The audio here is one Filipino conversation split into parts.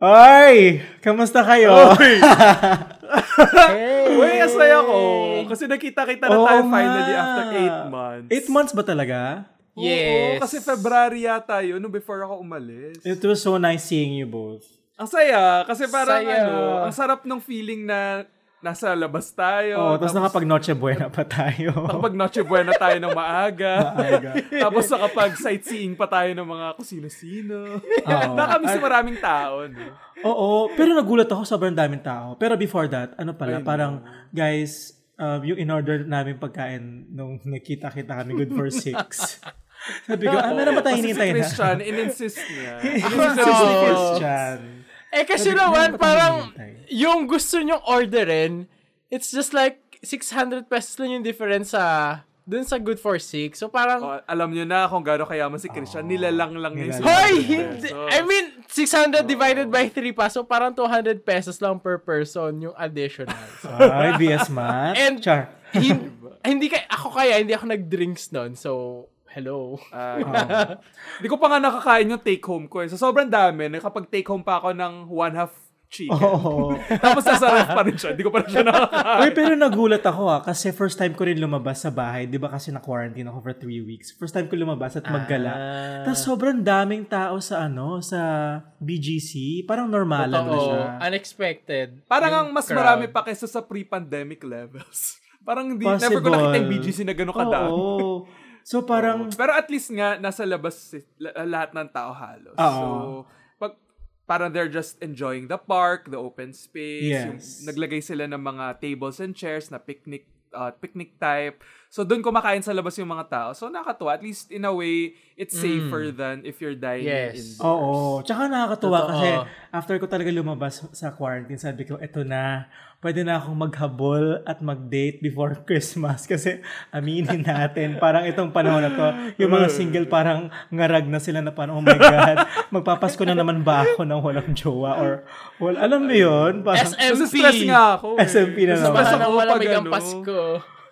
Ay! Kamusta kayo? Uy! Hey! Uy, asaya ko. Kasi nakita-kita na Oo tayo nga. finally after 8 months. Eight months ba talaga? Oo, Yes. kasi February yata yun, no, before ako umalis. It was so nice seeing you both. Ang saya, kasi parang Saya. ano, ang sarap ng feeling na nasa labas tayo. Oo, tapos nakapag Noche Buena pa tayo. nakapag Noche Buena tayo ng maaga. Maaga. tapos nakapag sightseeing pa tayo ng mga kusino-sino. Oo. Nakamiss yung maraming tao. No? Oo, pero nagulat ako sobrang daming tao. Pero before that, ano pala, Ay, parang, guys, um, yung in-order namin pagkain nung nakita-kita kami good for six. Sabi ko, ah, meron ba si hinihintay na? Christian, in-insist niya. Si Oo. Christian. Eh kasi Sabi naman, "Ano ba tayo parang hinihintay?" yung gusto nyong orderin, it's just like 600 pesos lang yung difference sa dun sa Good for Six. So parang, Oh, alam niyo na kung gaano kayaman si Christian. Nilalang lang niya. Hoy! 600 Hindi! I mean, 600 divided by 3 pa. So parang 200 pesos lang per person yung additional. So, Ay, BS Math. And- Char. hin- hindi kay ako kaya, hindi ako nag-drinks nun. So, hello. Ah, Hindi ko pa nga nakakain yung take home ko eh. So sobrang dami. Nakapag take home pa ako ng one half chicken. Oo. Tapos nasa ref pa rin siya. Hindi ko pa rin siya nakakain. Uy, pero nagulat ako ah, kasi first time ko rin lumabas sa bahay. Di ba kasi na-quarantine ako for three weeks. First time ko lumabas at maggala. Ah. Tapos sobrang daming tao sa ano, sa BGC. Parang normalan na Totoo. siya. Unexpected. Parang ang mas crowd. marami pa kaysa sa pre-pandemic levels. Parang hindi, Possible. never ko nakita yung BGC na gano'ng kadami. Oo. So parang, Pero at least nga, nasa labas lahat ng tao halos. Oo. So, pag, parang they're just enjoying the park, the open space. Yung, Yes. naglagay sila ng mga tables and chairs na picnic uh, picnic type. So, doon kumakain sa labas yung mga tao. So, nakakatuwa. At least, in a way, it's safer than if you're dining Yes. indoors. oo. Tsaka nakakatuwa Totoo. kasi after ko talaga lumabas sa quarantine, sabi ko, eto na, pwede na akong maghabol at mag-date before Christmas. Kasi aminin natin, parang itong panahon na to, yung mga single parang ngarag na sila na parang, oh my God, magpapasko na naman ba ako ng walang jowa? Or, well, alam mo yun? Parang, SMP. Stress nga ako. eh. SMP na naman. Stress Parang ako wala pag may ano. Pasko.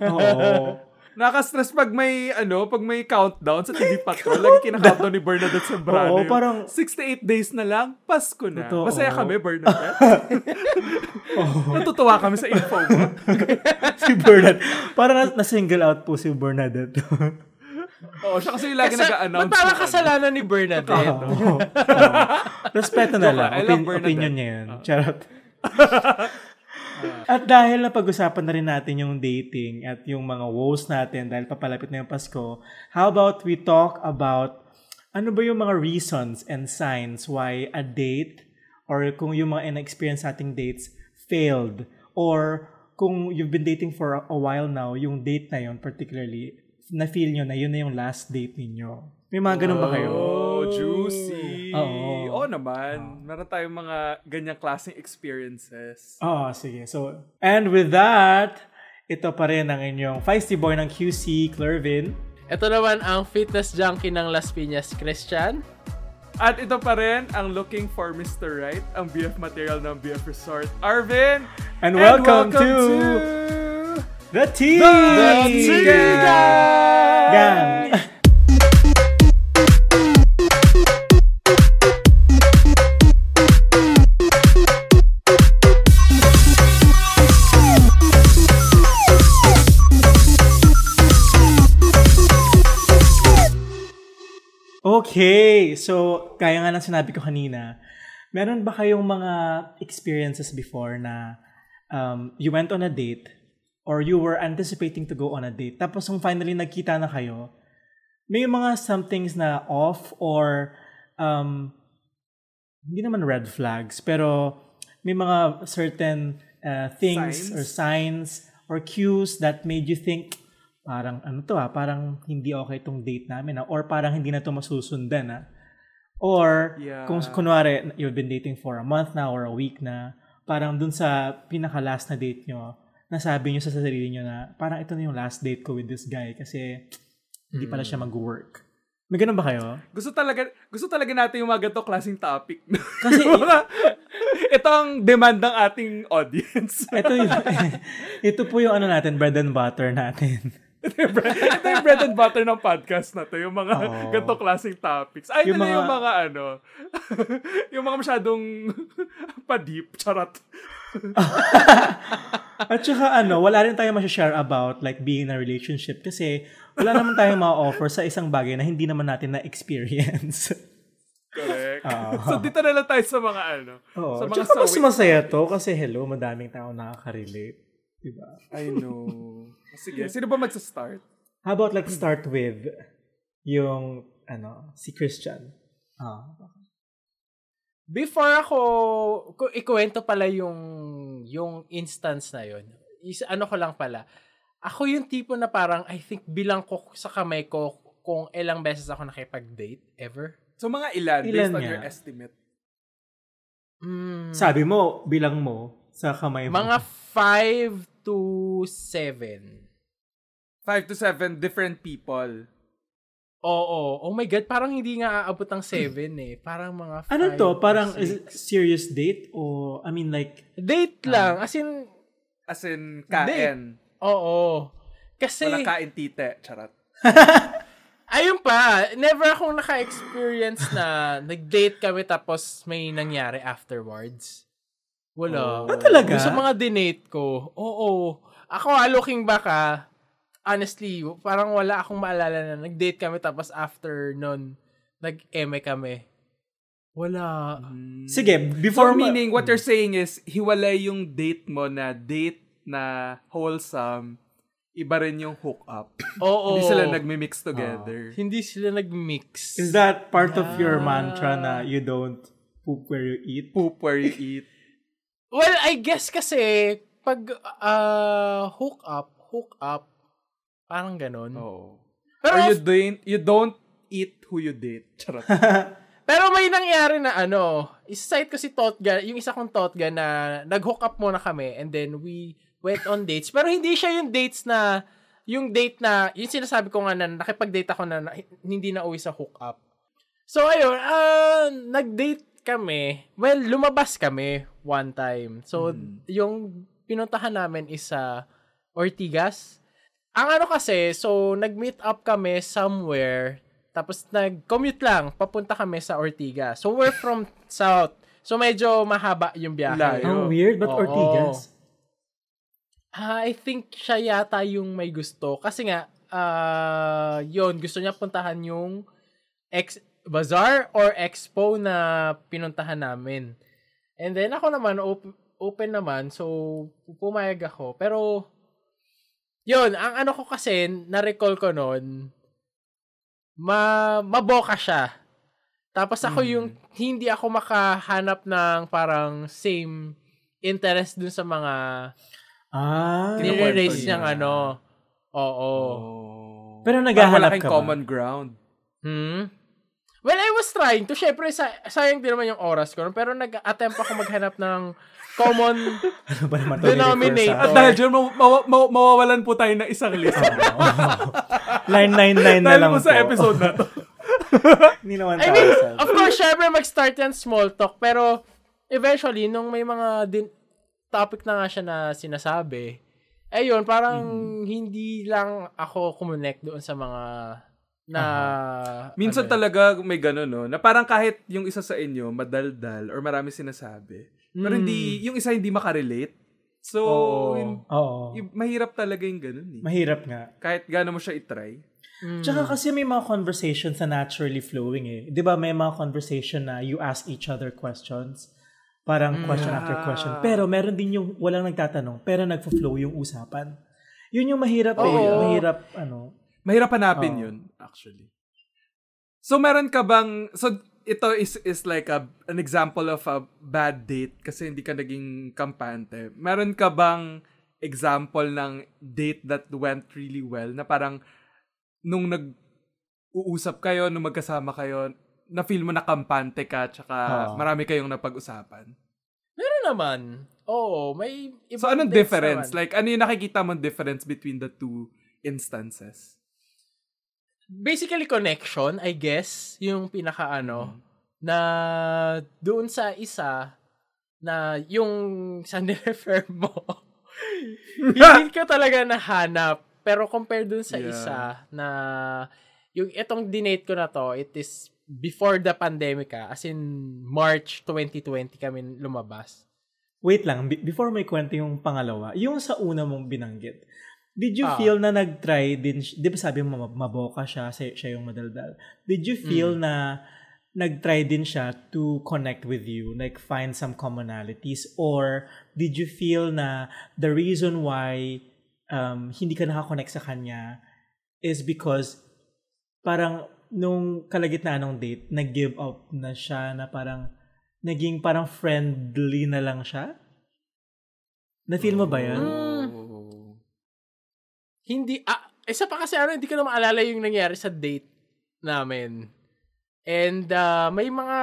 oo. Naka-stress pag may, ano, pag may countdown sa TV Patrol. Lagi kinakountdown ni Bernadette Sembrano. Oo, parang- 6 to 8 days na lang, Pasko na. Totoo. Masaya kami, Bernadette. Natutuwa kami sa info mo. si Bernadette. Parang na- na-single out po si Bernadette. Oo, siya kasi yung lagi nag-announce. ba't parang ng ano. kasalanan ni Bernadette? Oo. Respeto na lang. Opin- opinion niya yun. Charot. at dahil na pag-usapan na rin natin yung dating at yung mga woes natin dahil papalapit na yung Pasko, how about we talk about ano ba yung mga reasons and signs why a date or kung yung mga in-experience nating dates failed or kung you've been dating for a while now, yung date na yun particularly, na-feel nyo na yun na yung last date ninyo. May mga ganun ba kayo? Oh, juicy. Oo. Oo naman. Meron tayong mga ganyang klaseng experiences. Oo, sige. So, and with that, ito pa rin ang inyong feisty boy ng QC, Clervin. Ito naman ang fitness junkie ng Las Piñas, Christian. At ito pa rin ang looking for Mr. Right, ang BF material ng BF Resort, Arvin. And welcome, to, The Tea! The Tea Gang! Gang! Okay, so kaya nga ng sinabi ko kanina, meron ba kayong mga experiences before na um, you went on a date or you were anticipating to go on a date tapos kung finally nagkita na kayo, may mga somethings na off or um, hindi naman red flags pero may mga certain uh, things Signs? or signs or cues that made you think parang ano to ah, parang hindi okay tong date namin ah, or parang hindi na to masusundan ah. Or Yeah. kung kunwari you've been dating for a month na or a week na, parang dun sa pinaka last na date nyo, nasabi nyo sa sarili nyo na parang ito na yung last date ko with this guy kasi hindi pala siya mag-work. May ganun ba kayo? Gusto talaga gusto talaga natin yung mga ganito klaseng topic. Kasi- ito ang demand ng ating audience. Ito, yung, ito po yung ano natin, bread and butter natin. Ito, yung bread, ito yung bread and butter ng podcast na to. Yung mga Oo. ganito klaseng topics. Ay, Yung mga, yung mga- ano, yung mga masyadong pa-deep. Charot. At saka ano, wala rin tayong share about like being in a relationship kasi wala naman tayong ma-offer sa isang bagay na hindi naman natin na-experience. Correct. Oo. so, dito na lang tayo sa mga ano. Oo. Sa mga Tsaka mas masaya to kasi hello, madaming tao nakaka-relate. Diba? I know. Sige, sino ba magsa-start? How about let's start with yung ano, si Christian. Ah. Before ako, ku- ikuwento pala yung, yung instance na yun. Is, ano ko lang pala. Ako yung tipo na parang, I think, bilang ko sa kamay ko kung ilang beses ako nakipag-date ever. So, mga ilan, Ilan based on nga? your estimate? Mm, Sabi mo, bilang mo sa kamay mo. mga 5 to 7. Five to seven different people. Oo. Oh my God, parang hindi nga aabot ng 7 eh. Parang mga 5 ano to? Parang is it serious date o I mean like Date lang. As in, As in, kain. oo. Kasi, Walang kain tite. Charot. ayun pa, never akong naka-experience na nag-date kami tapos may nangyari afterwards. Wala. Oh. Ah, talaga? Yung Sa mga dinate ko, oo. Ako, ah, looking back ah, honestly, parang wala akong maalala na nag-date kami tapos after nun, nag-eme kami. Wala. Sige, So, before ma- meaning, what you're saying is, hiwalay yung date mo na date na wholesome, iba rin yung hook up. Oo. Hindi sila nagmi-mix together. Hindi sila nag-mix. Is that part of your mantra na you don't poop where you eat? Poop where you eat. Well, I guess kasi, pag uh, hook up, hook up, parang ganun. Oh. Pero, Or you don't, you don't eat who you date. Charot. pero may nangyari na ano, isa-site ko si Totga, yung isa kong Totga na nag-hook up muna kami and then we went on dates. Pero hindi siya yung dates na, yung date na, yung sinasabi ko nga na nakipag-date ako na, na hindi na uwi sa hook up. So, ayun, ah, nag-date kami. Well, lumabas kami one time. So, yung pinuntahan namin is sa Ortigas. Ang ano kasi, so, nag-meet up kami somewhere. Tapos, nag-commute lang. Papunta kami sa Ortigas. So, we're from South. So, medyo mahaba yung biyahe. Layo. Ang weird, but Oo. Ortigas? Ah, I think siya yata yung may gusto. Kasi nga, ah, yon gusto niya puntahan yung ex bazaar or expo na pinuntahan namin. And then ako naman, op- open naman. So, pumayag ako. Pero, yon ang ano ko kasi, na-recall ko noon, ma maboka siya. Tapos ako yung, hindi ako makahanap ng parang same interest dun sa mga Ah. Nire-raise niya. niyang ano. Oo. Oh. Pero naghahanap ka ba? common ground. Hmm? Well, I was trying to. Syempre, sa, sayang din naman yung oras ko. Pero nag-attempt ako maghanap ng common Ano ba naman to? Denominator. At dahil dyan, maw- maw- maw- mawawalan po tayo ng isang list. Line 99 na lang po sa po. episode na to. Hindi naman I mean, of course, syempre mag-start yan small talk. Pero, eventually, nung may mga din- topic na nga siya na sinasabi, ayun, parang hindi lang ako connect doon sa mga na... Minsan ano, talaga may gano'n, no? Na parang kahit yung isa sa inyo, madaldal or marami sinasabi. Pero hindi, yung isa hindi makarelate. So, Oo. hin- Oo. i- mahirap talaga yung gano'n eh. Mahirap nga. Kahit gaano mo siya itry. mm, Tsaka kasi may mga conversations na naturally flowing eh. Di ba may mga conversation na you ask each other questions. Parang question after question. Pero meron din yung walang nagtatanong, pero nagfo-flow yung usapan. Yun yung mahirap eh. Oo. Mahirap, ano. Mahirap hanapin Oo. yun, actually. So, meron ka bang... So, ito is is like a an example of a bad date kasi hindi ka naging kampante. Meron ka bang example ng date that went really well na parang nung nag-uusap kayo, nung magkasama kayo, na feel mo na kampante ka tsaka Oo. marami kayong napag-usapan. Meron naman. Oo, may So, anong difference? naman. Like, ano yung nakikita mong difference between the two instances? Basically connection, I guess, yung pinaka ano, na doon sa isa, na yung sa nirefer mo, hindi ko talaga nahanap. pero compare dun sa Yeah. isa na yung itong dinate ko na to, it is before the pandemic ah, as in March 2020 kami lumabas. Wait lang, be- before may kwento yung pangalawa, yung sa una mong binanggit, did you Ah. feel na nag-try din, di ba sabi mo mab- maboka siya, siya, yung madaldal. Did you feel Mm. na nag-try din siya to connect with you, like find some commonalities? Or did you feel na the reason why um, hindi ka nakakonect sa kanya is because parang nung kalagitnaan ng date, nag-give up na siya na parang naging parang friendly na lang siya? Na-feel mo ba yun? Oh. Hindi, ah, isa pa kasi ano, hindi ko na maalala yung nangyari sa date namin. And ah, may mga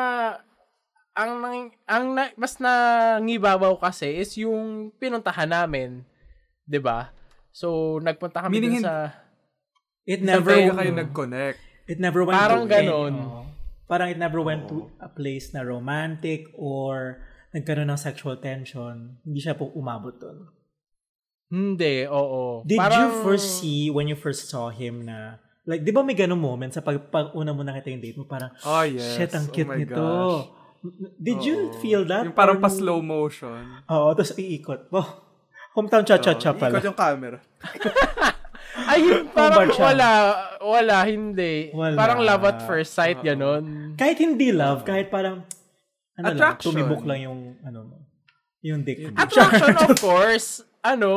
ang ang na, mas nangibabaw kasi is yung pinuntahan namin, 'di ba? So nagpunta kami Meaning dun sa It Sa never Vega kayo nag-connect. It never went Parang to ganon. any- oo. parang it never went to a place na romantic or nagkaroon ng sexual tension. Hindi siya po umabot doon. Hindi, oo. Did Parang- you first see when you first saw him na like 'di ba may ganung moment sa pag, pag una mo nakita yung date mo parang Oh, yes. shit ang Oh cute my nito. gosh. Did you Oo. feel that? Yung parang Or pa nung- slow motion. Oo, tapos iikot. Oh, hometown cha-cha-cha Oo, pala. Ikot yung camera. Ay, parang wala, wala, hindi. Wala. Parang love at first sight, ganon. Kahit hindi love, kahit parang ano Attraction. lang, tumibok lang yung ano. Yung dick. Attraction, of course. Ano,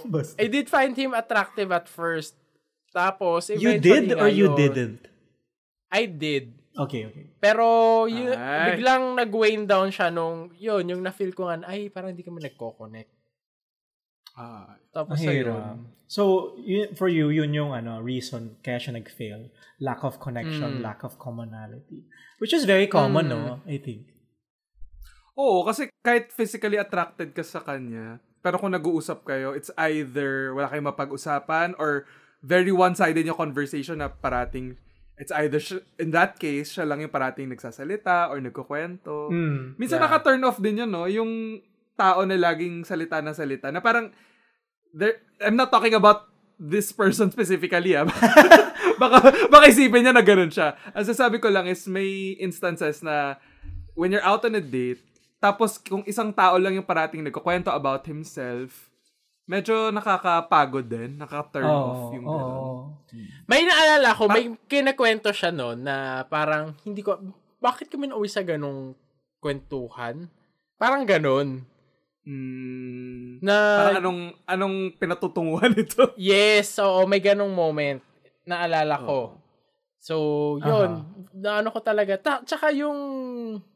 Basta. I did find him attractive at first. Tapos, You did or you yun. didn't? I did. Okay, okay. Pero, yun, Ay. biglang nag-wane down siya nung, yun, yung na-feel ko nga, ay, parang hindi kami nagko-connect. Ah, Tapos, Mahirap. ayun. So, yun, for you, yun yung ano, reason kaya siya nag-fail. Lack of connection, Mm. lack of commonality. Which is very common, Mm. no? I think. Oo, kasi kahit physically attracted ka sa kanya, pero kung nag-uusap kayo, it's either wala kayong mapag-usapan or very one-sided yung conversation na parating it's either siya- in that case, siya lang yung parating nagsasalita or nagkukwento. Mm. Minsan Yeah. naka-turn off din yun, no? Yung tao na laging salita na salita. Na parang, there, I'm not talking about this person specifically, ah. baka, baka isipin niya na ganun siya. Ang sasabi ko lang is may instances na when you're out on a date, tapos kung isang tao lang yung parating nagkukwento about himself, medyo nakakapagod din. Nakaka-turn off yung ganun. oo. May naalala ko, may kinakwento siya noon na parang hindi ko, bakit kami nauwi sa ganong kwentuhan? Parang ganon. Mm, Na, parang anong, anong pinatutunguhan nito? yes, oo, may ganong moment. Naalala ko. So, yun. Naano ko talaga. Ta- tsaka yung, ah,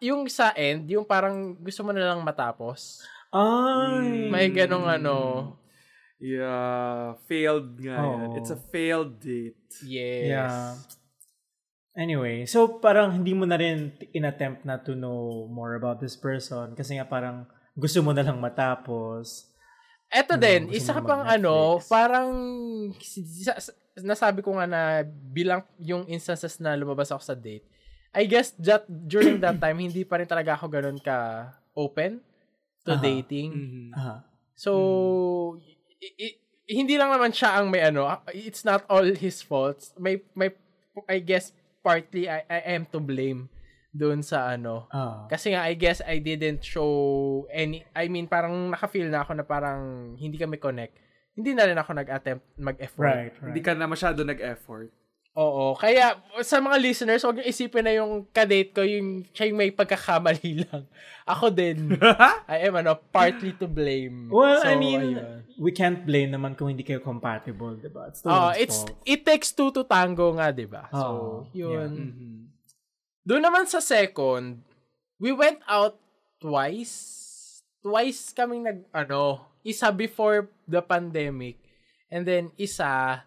yung sa end, yung parang gusto mo na lang matapos. Ay. May ganong ano. Yeah, failed nga yan. Oo. It's a failed date. Yes. Yeah. Anyway, so parang hindi mo na rin inattempt na to know more about this person kasi nga parang gusto mo na lang matapos. Eto Ano, din, isa ka pang ano, parang sa- sa- nasabi ko nga na bilang yung instances na lumabas ako sa date, I guess that during that time, hindi pa rin talaga ako ganun ka open to Aha. dating. Aha. So, i- i- hindi lang naman siya ang may ano, it's not all his fault. May, may, I guess, partly I, I am to blame doon sa ano, Ah. kasi nga, I guess I didn't show any, I mean, parang naka-feel na ako na parang hindi kami connect. Hindi na rin ako nag-attempt mag-effort. Right, right. Hindi ka na masyado nag-effort. Oo. Kaya, sa mga listeners, huwag niyo isipin na yung kadate ko, yung, siya yung may pagkakamali lang. Ako din. I am, ano, partly to blame. Well, So, I mean, ayun. we can't blame naman kung hindi kayo compatible, di ba? It's one's it's, fault. it takes two to tango nga, di ba? So, Oo, yun. Mhm. Doon naman sa second, we went out twice. Twice kaming nag, ano, isa before the pandemic. And then isa,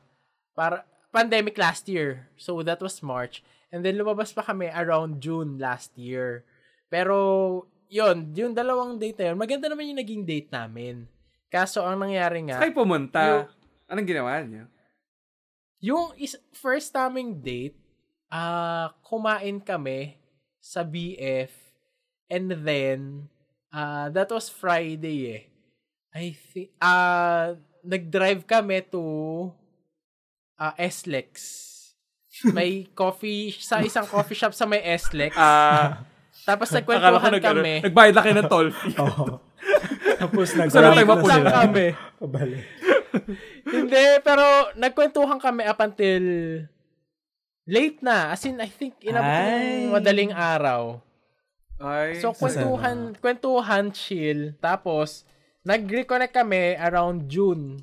para, pandemic last year. So that was March. And then lumabas pa kami around June last year. Pero, yun, yung dalawang date na yun, maganda naman yung naging date namin. Kaso ang nangyari nga, Saan pumunta? Yung- Anong ginawa niyo? Yung is, first naming date, ah kumain kami sa BF and then ah that was Friday eh. I think ah nag-drive kami to uh, SLEX. May coffee, sa isang coffee shop sa may SLEX. Ah, Tapos akala ko nagkwentuhan nag, kami. ano, nagbayad na kayo ng toll fee. Oo. Tapos nag Saan na tayo Lang mapunta? kami. Pabalik. Hindi, pero nagkwentuhan kami up until late na. As in, I think, inabot ng madaling araw. Ay, So, kwentuhan, kwentuhan, chill. Tapos, nag-reconnect kami around June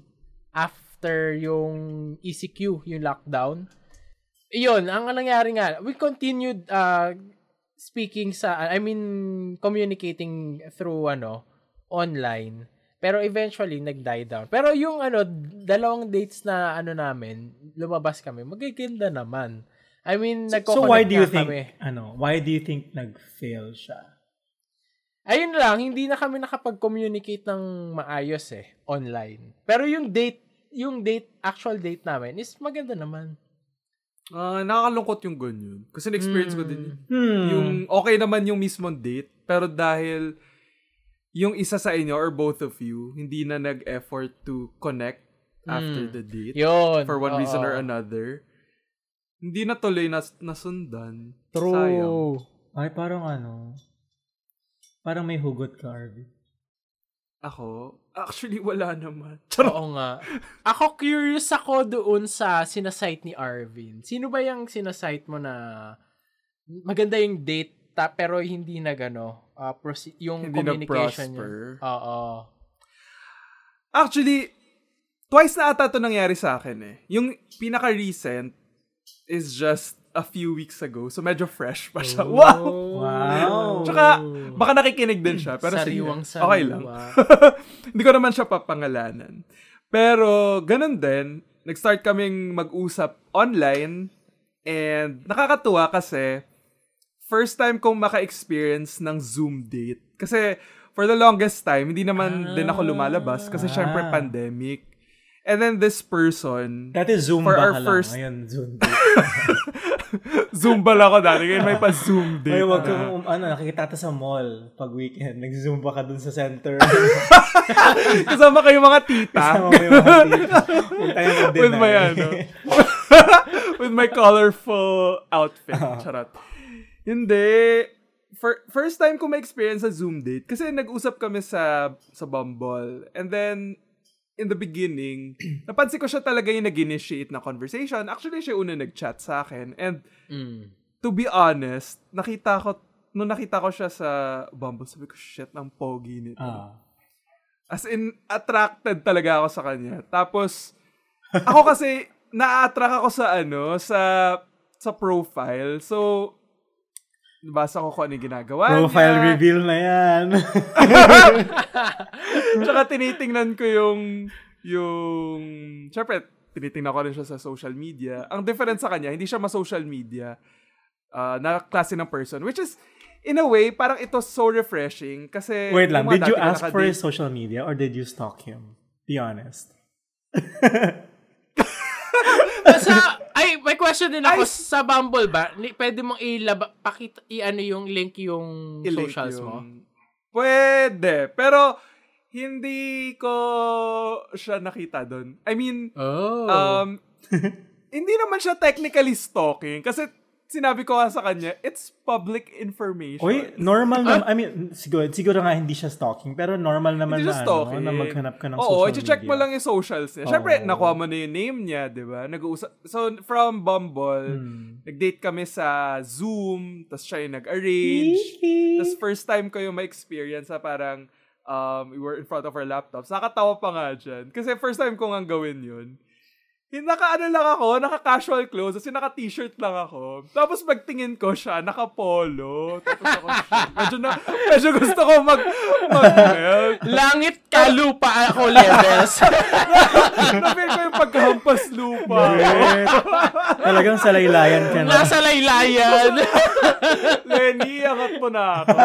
after yung ECQ, yung lockdown. Iyon, ang nangyari nga, we continued uh, speaking sa, I mean, communicating through, ano, online. Pero eventually, nag-die down. Pero yung, ano, dalawang dates na, ano namin, lumabas kami, magaganda naman. I mean, So, nagko why do you think, kami. ano, why do you think nag-fail siya? Ayun lang, hindi na kami nakapag-communicate ng maayos eh, online. Pero yung date, yung date, actual date namin is maganda naman. Ah, nakakalungkot yung ganyan. Kasi na-experience ko din yun. Hmm. Yung okay naman yung mismong date, pero dahil yung isa sa inyo or both of you, hindi na nag-effort to connect after Mm. the date Yun. for one oo. reason or another, hindi na tuloy nas nasundan. Sayang. True. Ay, parang ano, parang may hugot ka, Arvin. Ako, actually wala naman. Oo nga. Ako curious ako doon sa sinasite ni Arvin. Sino ba yung sinasite mo na maganda yung date ta, pero hindi na gano, uh, proce- yung Hindi communication niya. Oo. Actually, twice na ata to nangyari sa akin eh. Yung pinaka-recent is just a few weeks ago. So medyo fresh pa siya. Wow! Wow. Tsaka, baka nakikinig din siya. Pero sige, Sariwang okay lang. sariwa. Hindi ko naman siya papangalanan. Pero, ganun din. Nag-start kaming mag-usap online. And, nakakatuwa kasi, first time kong maka-experience ng Zoom date. Kasi, for the longest time, hindi naman din ako lumalabas. Kasi, syempre, Ah. pandemic. And then, this person, Dati Zumba For our ka lang. first- Ngayon, Zoom. Zumba lang ako dati. Ngayon, may pa-Zoom date. Ay, wag kang, um, ano, nakikita ta sa mall pag weekend. Nag-zumba ka dun sa center. Kasama kayo mga tita. Kasama yung mga tita. Mag-deny. with my ano with my colorful outfit charot hindi For, first time ko ma-experience sa Zoom date kasi nag-usap kami sa sa Bumble and then in the beginning napansin ko siya talaga yung nag-initiate na conversation actually siya una nag-chat sa akin and Mm. to be honest nakita ko nung nakita ko siya sa Bumble sabi ko shit ang pogi nito Ah. As in, attracted talaga ako sa kanya. Tapos, ako kasi, na-attract ako sa ano, sa sa profile. So, nabasa ko kung ano yung ginagawa Profile niya. reveal na yan. Tsaka tinitingnan ko yung, yung, syempre, tinitingnan ko rin siya sa social media. Ang difference sa kanya, hindi siya ma-social media uh, na klase ng person. Which is, in a way, parang ito so refreshing kasi... Wait lang, did you ask for his social media or did you stalk him? Be honest. sa, ay, may question din ako Ay, sa Bumble ba? Pwede mong ilaba, pakita, i-ano yung link yung i-link socials mo? yung- Pwede. Pero, hindi ko siya nakita doon. I mean, Oh. um, hindi naman siya technically stalking. Kasi, sinabi ko sa kanya, it's public information. Uy, normal naman. I mean, siguro, siguro nga hindi siya stalking, pero normal naman na, siya ano, stalking. na maghanap ka ng Oo, social media. mo lang yung socials niya. Oo. Siyempre, nakuha mo na yung name niya, di ba? Nag-uusap. So, from Bumble, Hmm. nag-date kami sa Zoom, tapos siya yung nag-arrange. Tapos first time ko yung ma-experience na parang um, we were in front of our laptops. Nakatawa pa nga dyan. Kasi first time ko nga gawin yun. Yung naka-ano lang ako, naka-casual clothes, kasi naka-t-shirt lang ako. Tapos pagtingin ko siya, naka-polo. Tapos ako, medyo, na, medyo gusto ko mag, mag-melt. Langit ka lupa ako levels. Na-feel ko yung pagkahampas lupa. Talagang sa laylayan ka na. Nasa laylayan. Lenny, angat mo na ako.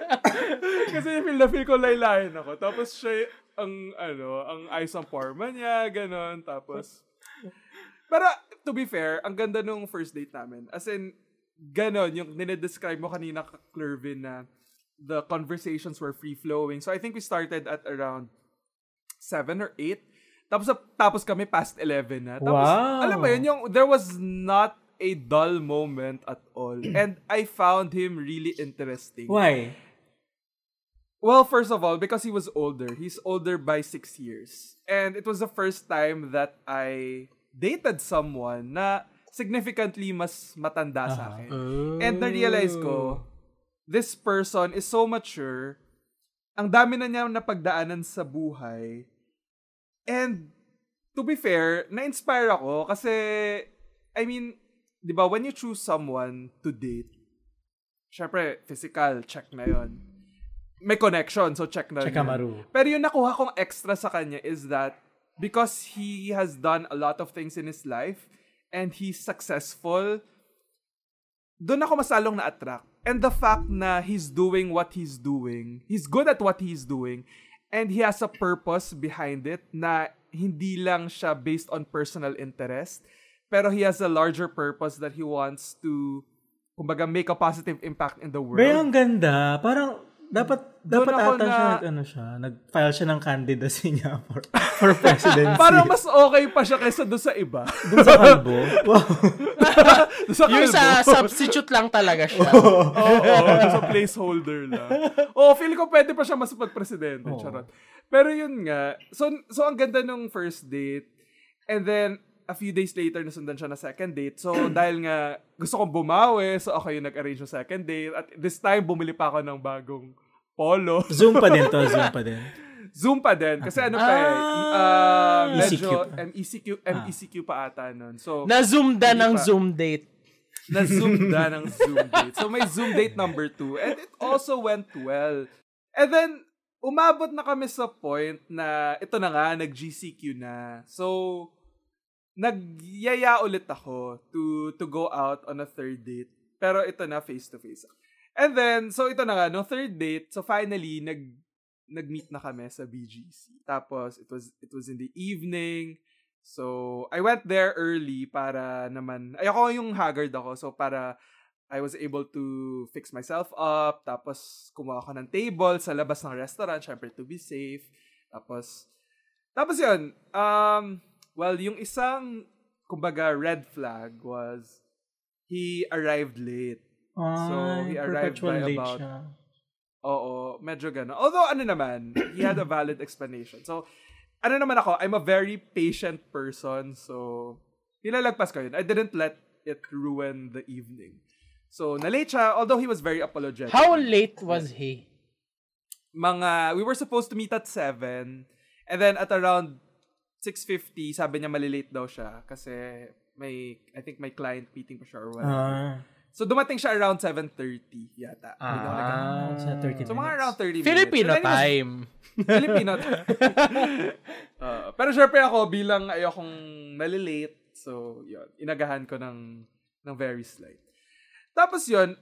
Kasi feel na feel ko laylayan ako. Tapos siya, ang, ano, ang ayos ang forma niya, ganon. Tapos, pero, to be fair, ang ganda nung first date namin. As in, ganon, yung dinedescribe mo kanina, Clervin, na the conversations were free-flowing. So, I think we started at around 7 or 8. Tapos, tapos kami past 11 na. Tapos, Wow. alam mo yun, yung, there was not a dull moment at all. And I found him really interesting. Why? Well, first of all, because he was older. He's older by six years. And it was the first time that I dated someone na significantly mas matanda sa akin. And na-realize ko, this person is so mature. Ang dami na niya napagdaanan sa buhay. And to be fair, na-inspire ako kasi, I mean, di ba, when you choose someone to date, syempre, physical, check na yon may connection, so check na Check. Amaru. Pero yung nakuha kong extra sa kanya is that because he has done a lot of things in his life and he's successful, doon ako masalong na-attract. And the fact na he's doing what he's doing, he's good at what he's doing, and he has a purpose behind it na hindi lang siya based on personal interest, pero he has a larger purpose that he wants to, kumbaga, make a positive impact in the world. Pero ang ganda. Parang, dapat, dapat ako ata na- siya, nag, ano siya, nag-file siya ng candidacy niya for, for presidency. Parang mas okay pa siya kaysa doon sa iba. Dun sa kalbo. Wow. Doon sa Yung kalbo. sa substitute lang talaga siya. Oo, oo, sa placeholder lang. Oo, feel ko pwede pa siya mas pag-presidente. Oo. Charot. Pero yun nga. So, so ang ganda nung first date. And then, a few days later, nasundan siya na second date. So, dahil nga, gusto kong bumawi. So, ako yung nag-arrange ng second date. At this time, bumili pa ako ng bagong polo. Zoom pa din to, Zoom pa din. Zoom pa din. Kasi ano pa eh. Ah. Uh, medyo ECQ. MECQ, MECQ pa ata nun. So, Na-zoom da Hindi ng pa. Zoom date. na-zoom na ng Zoom date. So, may Zoom date number two. And it also went well. And then, umabot na kami sa point na ito na nga, nag-GCQ na. So, nagyaya ulit ako to to go out on a third date. Pero ito na, face-to-face. And then, so ito na nga, no third date, so finally, nag nag-meet na kami sa BGC. Tapos, it was it was in the evening. So, I went there early para naman, ayoko yung haggard ako. So, para I was able to fix myself up. Tapos, kumuha ako ng table sa labas ng restaurant, syempre to be safe. Tapos, tapos yun, um, well, yung isang, kumbaga, red flag was, he arrived late. So, he Ay, arrived by late about- siya. Oo, medyo gano'n. Although, ano naman, he had a valid explanation. So, ano naman ako, I'm a very patient person. So, nilalagpas ko yun. I didn't let it ruin the evening. So, na-late siya, although he was very apologetic. How late was he? Mga, we were supposed to meet at 7. And then, at around 6.50, sabi niya malilate daw siya. Kasi, may, I think may client meeting pa siya or whatever. Ah, so, dumating siya around 7.30 yata. Ah, sa 30 So, mga around 30 Filipino minutes. Was- time. Filipino. Uh, pero syempre ako, bilang ayokong nalilate, so, yun, inagahan ko ng, ng very slight. Tapos yun,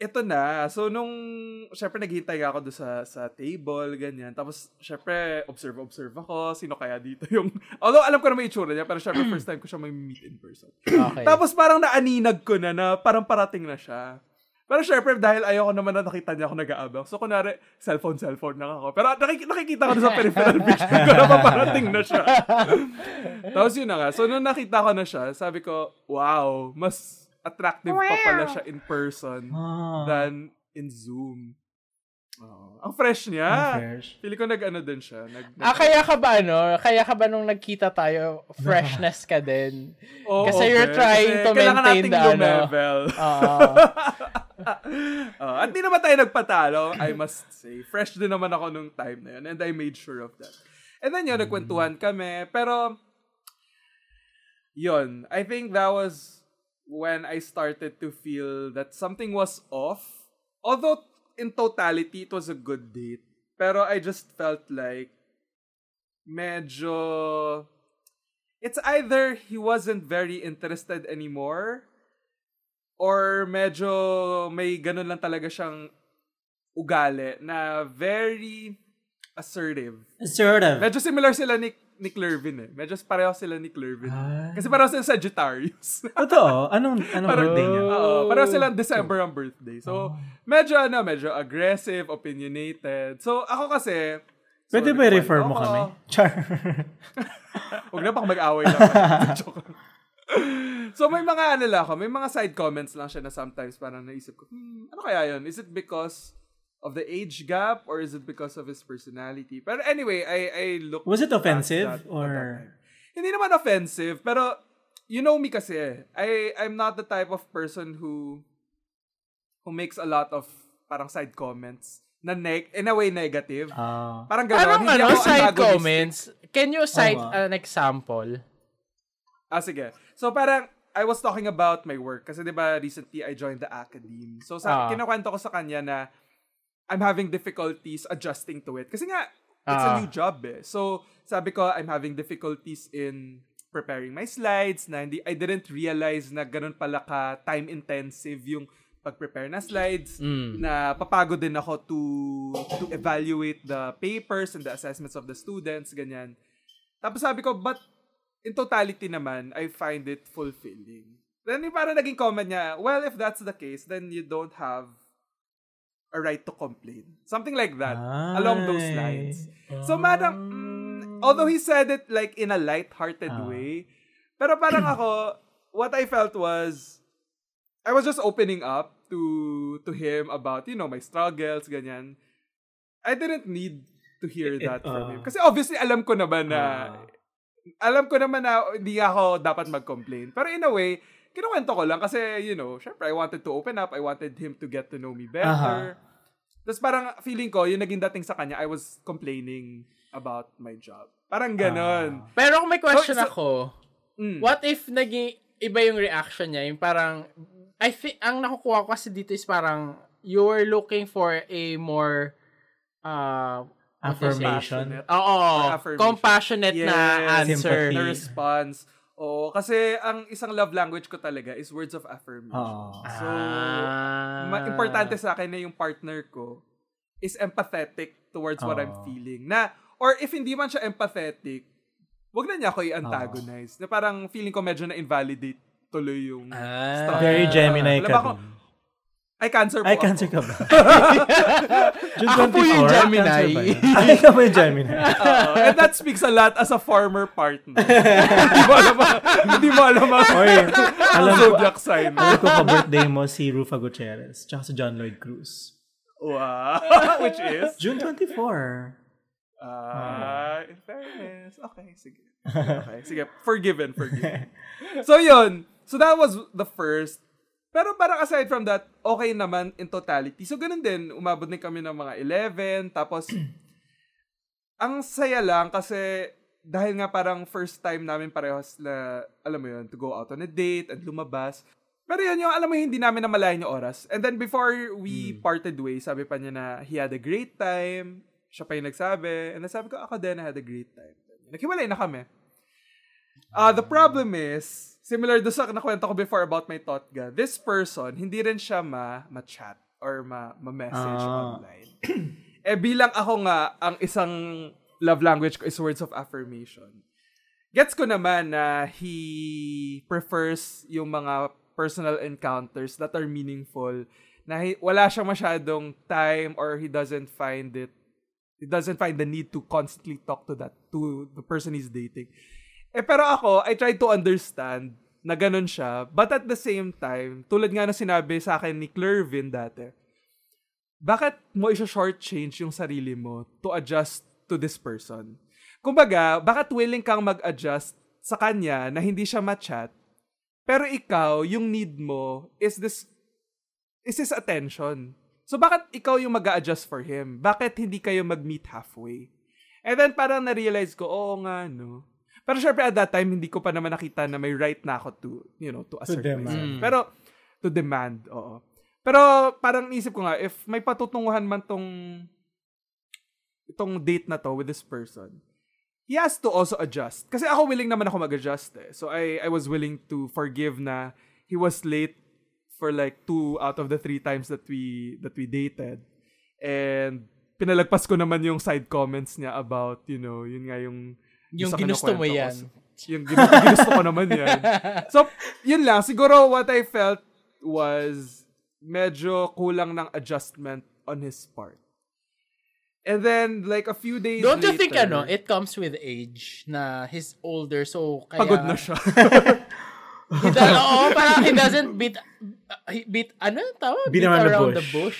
ito na. So, nung, syempre, naghihintay ako doon sa, sa table, ganyan. Tapos, syempre, observe-observe ako. Sino kaya dito yung... Although, alam ko na may itsura niya, pero syempre, first time ko siya may meet in person. Okay. Tapos, parang naaninag ko na na parang parating na siya. Pero syempre, dahil ayoko naman na nakita niya ako nag-aabang. So, kunwari, cellphone, cellphone lang ako. Pero nakik- nakikita ko na sa peripheral vision ko na paparating na siya. Tapos yun na nga. So, nung nakita ko na siya, sabi ko, wow, mas attractive pa pala siya in person Ah, than in Zoom. Oh, ang fresh niya. ang fresh. Pili ko nag-ano din siya. Nag, Ah, kaya ka ba, ano? Kaya ka ba nung nagkita tayo, freshness ka din? Oo, kasi you're trying to kailangan maintain the, ano, lumevel. Oo. Uh, at di naman tayo nagpatalo, I must say. Fresh din naman ako nung time na yun. And I made sure of that. And then yun, nagkwentuhan kami. Pero, yun, I think that was when I started to feel that something was off. Although, in totality, it was a good date. Pero I just felt like, medyo, it's either he wasn't very interested anymore, or medyo may ganun lang talaga siyang ugali na very assertive. Assertive. Medyo similar sila ni Nick Lervin eh. Medyo pareho sila ni Lervin. Ah. Kasi pareho sila Sagittarius. Totoo. Anong, anong Parang- birthday niya? Oo, pareho sila December ang birthday. So, medyo ano, medyo aggressive, opinionated. So, ako kasi, Pwede So, ba i-refer mo kami? ako. Char. Huwag na baka mag-away lang. Joke so may mga ano lang ako, may mga side comments lang siya na sometimes parang naisip ko, hmm, ano kaya yun? Is it because of the age gap or is it because of his personality? Pero anyway, I I look Was it offensive that at or-. Hindi naman offensive, pero you know me kasi. I I'm not the type of person who who makes a lot of parang side comments na neg in a way negative. Ah. Parang gano'n. Hindi ano, side comments? Can you cite Oo nga. an example? Ah, sige. So, parang, I was talking about my work. Kasi, di ba, recently, I joined the academe. So, sa, Ah. kinukwento ko sa kanya na I'm having difficulties adjusting to it. Kasi nga, it's a Ah. new job eh. So, sabi ko, I'm having difficulties in preparing my slides na hindi, I didn't realize na ganun pala ka time-intensive yung pag-prepare na slides Mm. na papagod din ako to to evaluate the papers and the assessments of the students, ganyan. Tapos sabi ko, but in totality naman, I find it fulfilling. Then yung parang naging comment niya, well, if that's the case, then you don't have a right to complain. Something like that. Along those Ay. lines. So, madam, mm, although he said it like in a light-hearted Ah. way, pero parang ako, what I felt was, I was just opening up to to him about, you know, my struggles, ganyan. I didn't need to hear It- that from ah. him. Kasi obviously, alam ko naman na, Ah. alam ko naman na hindi ako dapat mag-complain. Pero in a way, kinukwento ko lang kasi, you know, syempre, I wanted to open up. I wanted him to get to know me better. Tapos parang feeling ko, yung naging dating sa kanya, I was complaining about my job. Parang ganon. Pero kung may question So- so- ako, Mm. what if naging iba yung reaction niya? Yung parang, I think, ang nakukuha ko kasi dito is parang, you're looking for a more, uh, Affirmation. Compassionate. oo, Or affirmation. compassionate na Yes. answer. Sympathy. The response. Oo, kasi ang isang love language ko talaga is words of affirmation. Oo. So, Ah. importante sa akin na yung partner ko is empathetic towards what I'm feeling. Na, or if hindi man siya empathetic, wag na niya ako i-antagonize. Na parang feeling ko medyo na-invalidate tuloy yung Ah. struggle. Very Gemini ka ako, din. Ay, cancer po Ay, ako. cancer ka ba? June Ako po yung 24, Gemini. cancer ba yun? Ay, ka ba yung Gemini? Oo. and that speaks a lot as a former partner. hindi mo alam, hindi mo alam ang Oy, alam ko, zodiac sign. alam ko ka-birthday mo si Rufa Gutierrez, tsaka si John Lloyd Cruz. Wow. Which is? June 24. Ah, in fairness. Okay, sige. Okay, sige. Forgiven, forgiven. so, yun. So, that was the first. Pero parang aside from that, okay naman in totality. So, ganun din. Umabot din kami ng mga 11. Tapos, ang saya lang kasi dahil nga parang first time namin parehas na, alam mo yun, to go out on a date and lumabas. Pero yun yung, alam mo, hindi namin namalayan yung oras. And then before we parted ways, sabi pa niya na he had a great time. Siya pa yung nagsabi. And then sabi ko, ako din, I had a great time. Naghiwalay na kami. Uh, the problem is, similar do sa nakwento ko before about my Totga, this person, hindi rin siya ma, ma-chat or ma, ma-message Ah. online. eh bilang ako nga, ang isang love language ko is words of affirmation. Gets ko naman na he prefers yung mga personal encounters that are meaningful na hi- wala siyang masyadong time or he doesn't find it he doesn't find the need to constantly talk to that to the person he's dating. Eh pero ako, I try to understand na ganun siya. But at the same time, tulad nga na sinabi sa akin ni Clervin dati, bakit mo isa-short change yung sarili mo to adjust to this person? Kumbaga, bakit willing kang mag-adjust sa kanya na hindi siya ma-chat, pero ikaw, yung need mo is this is his attention. So bakit ikaw yung mag adjust for him? Bakit hindi kayo mag-meet halfway? And then parang na-realize ko, oo nga, no. Pero syempre at that time, hindi ko pa naman nakita na may right na ako to, you know, to assert demand. myself. Mm. Pero, to demand, oo. Pero parang isip ko nga, if may patutunguhan man tong itong date na to with this person, he has to also adjust. Kasi ako willing naman ako mag-adjust eh. So I, I was willing to forgive na he was late for like two out of the three times that we that we dated. And pinalagpas ko naman yung side comments niya about, you know, yun nga yung Yung ginusto mo kinukwento ko. yan. Yung ginu- ginusto ko naman yan. So, yun lang. Siguro what I felt was medyo kulang ng adjustment on his part. And then, like, a few days Don't you later, think, ano, it comes with age na he's older, so kaya... pagod na siya. He does, oo, parang he doesn't beat, he beat, ano yung tawag? Beat around the bush.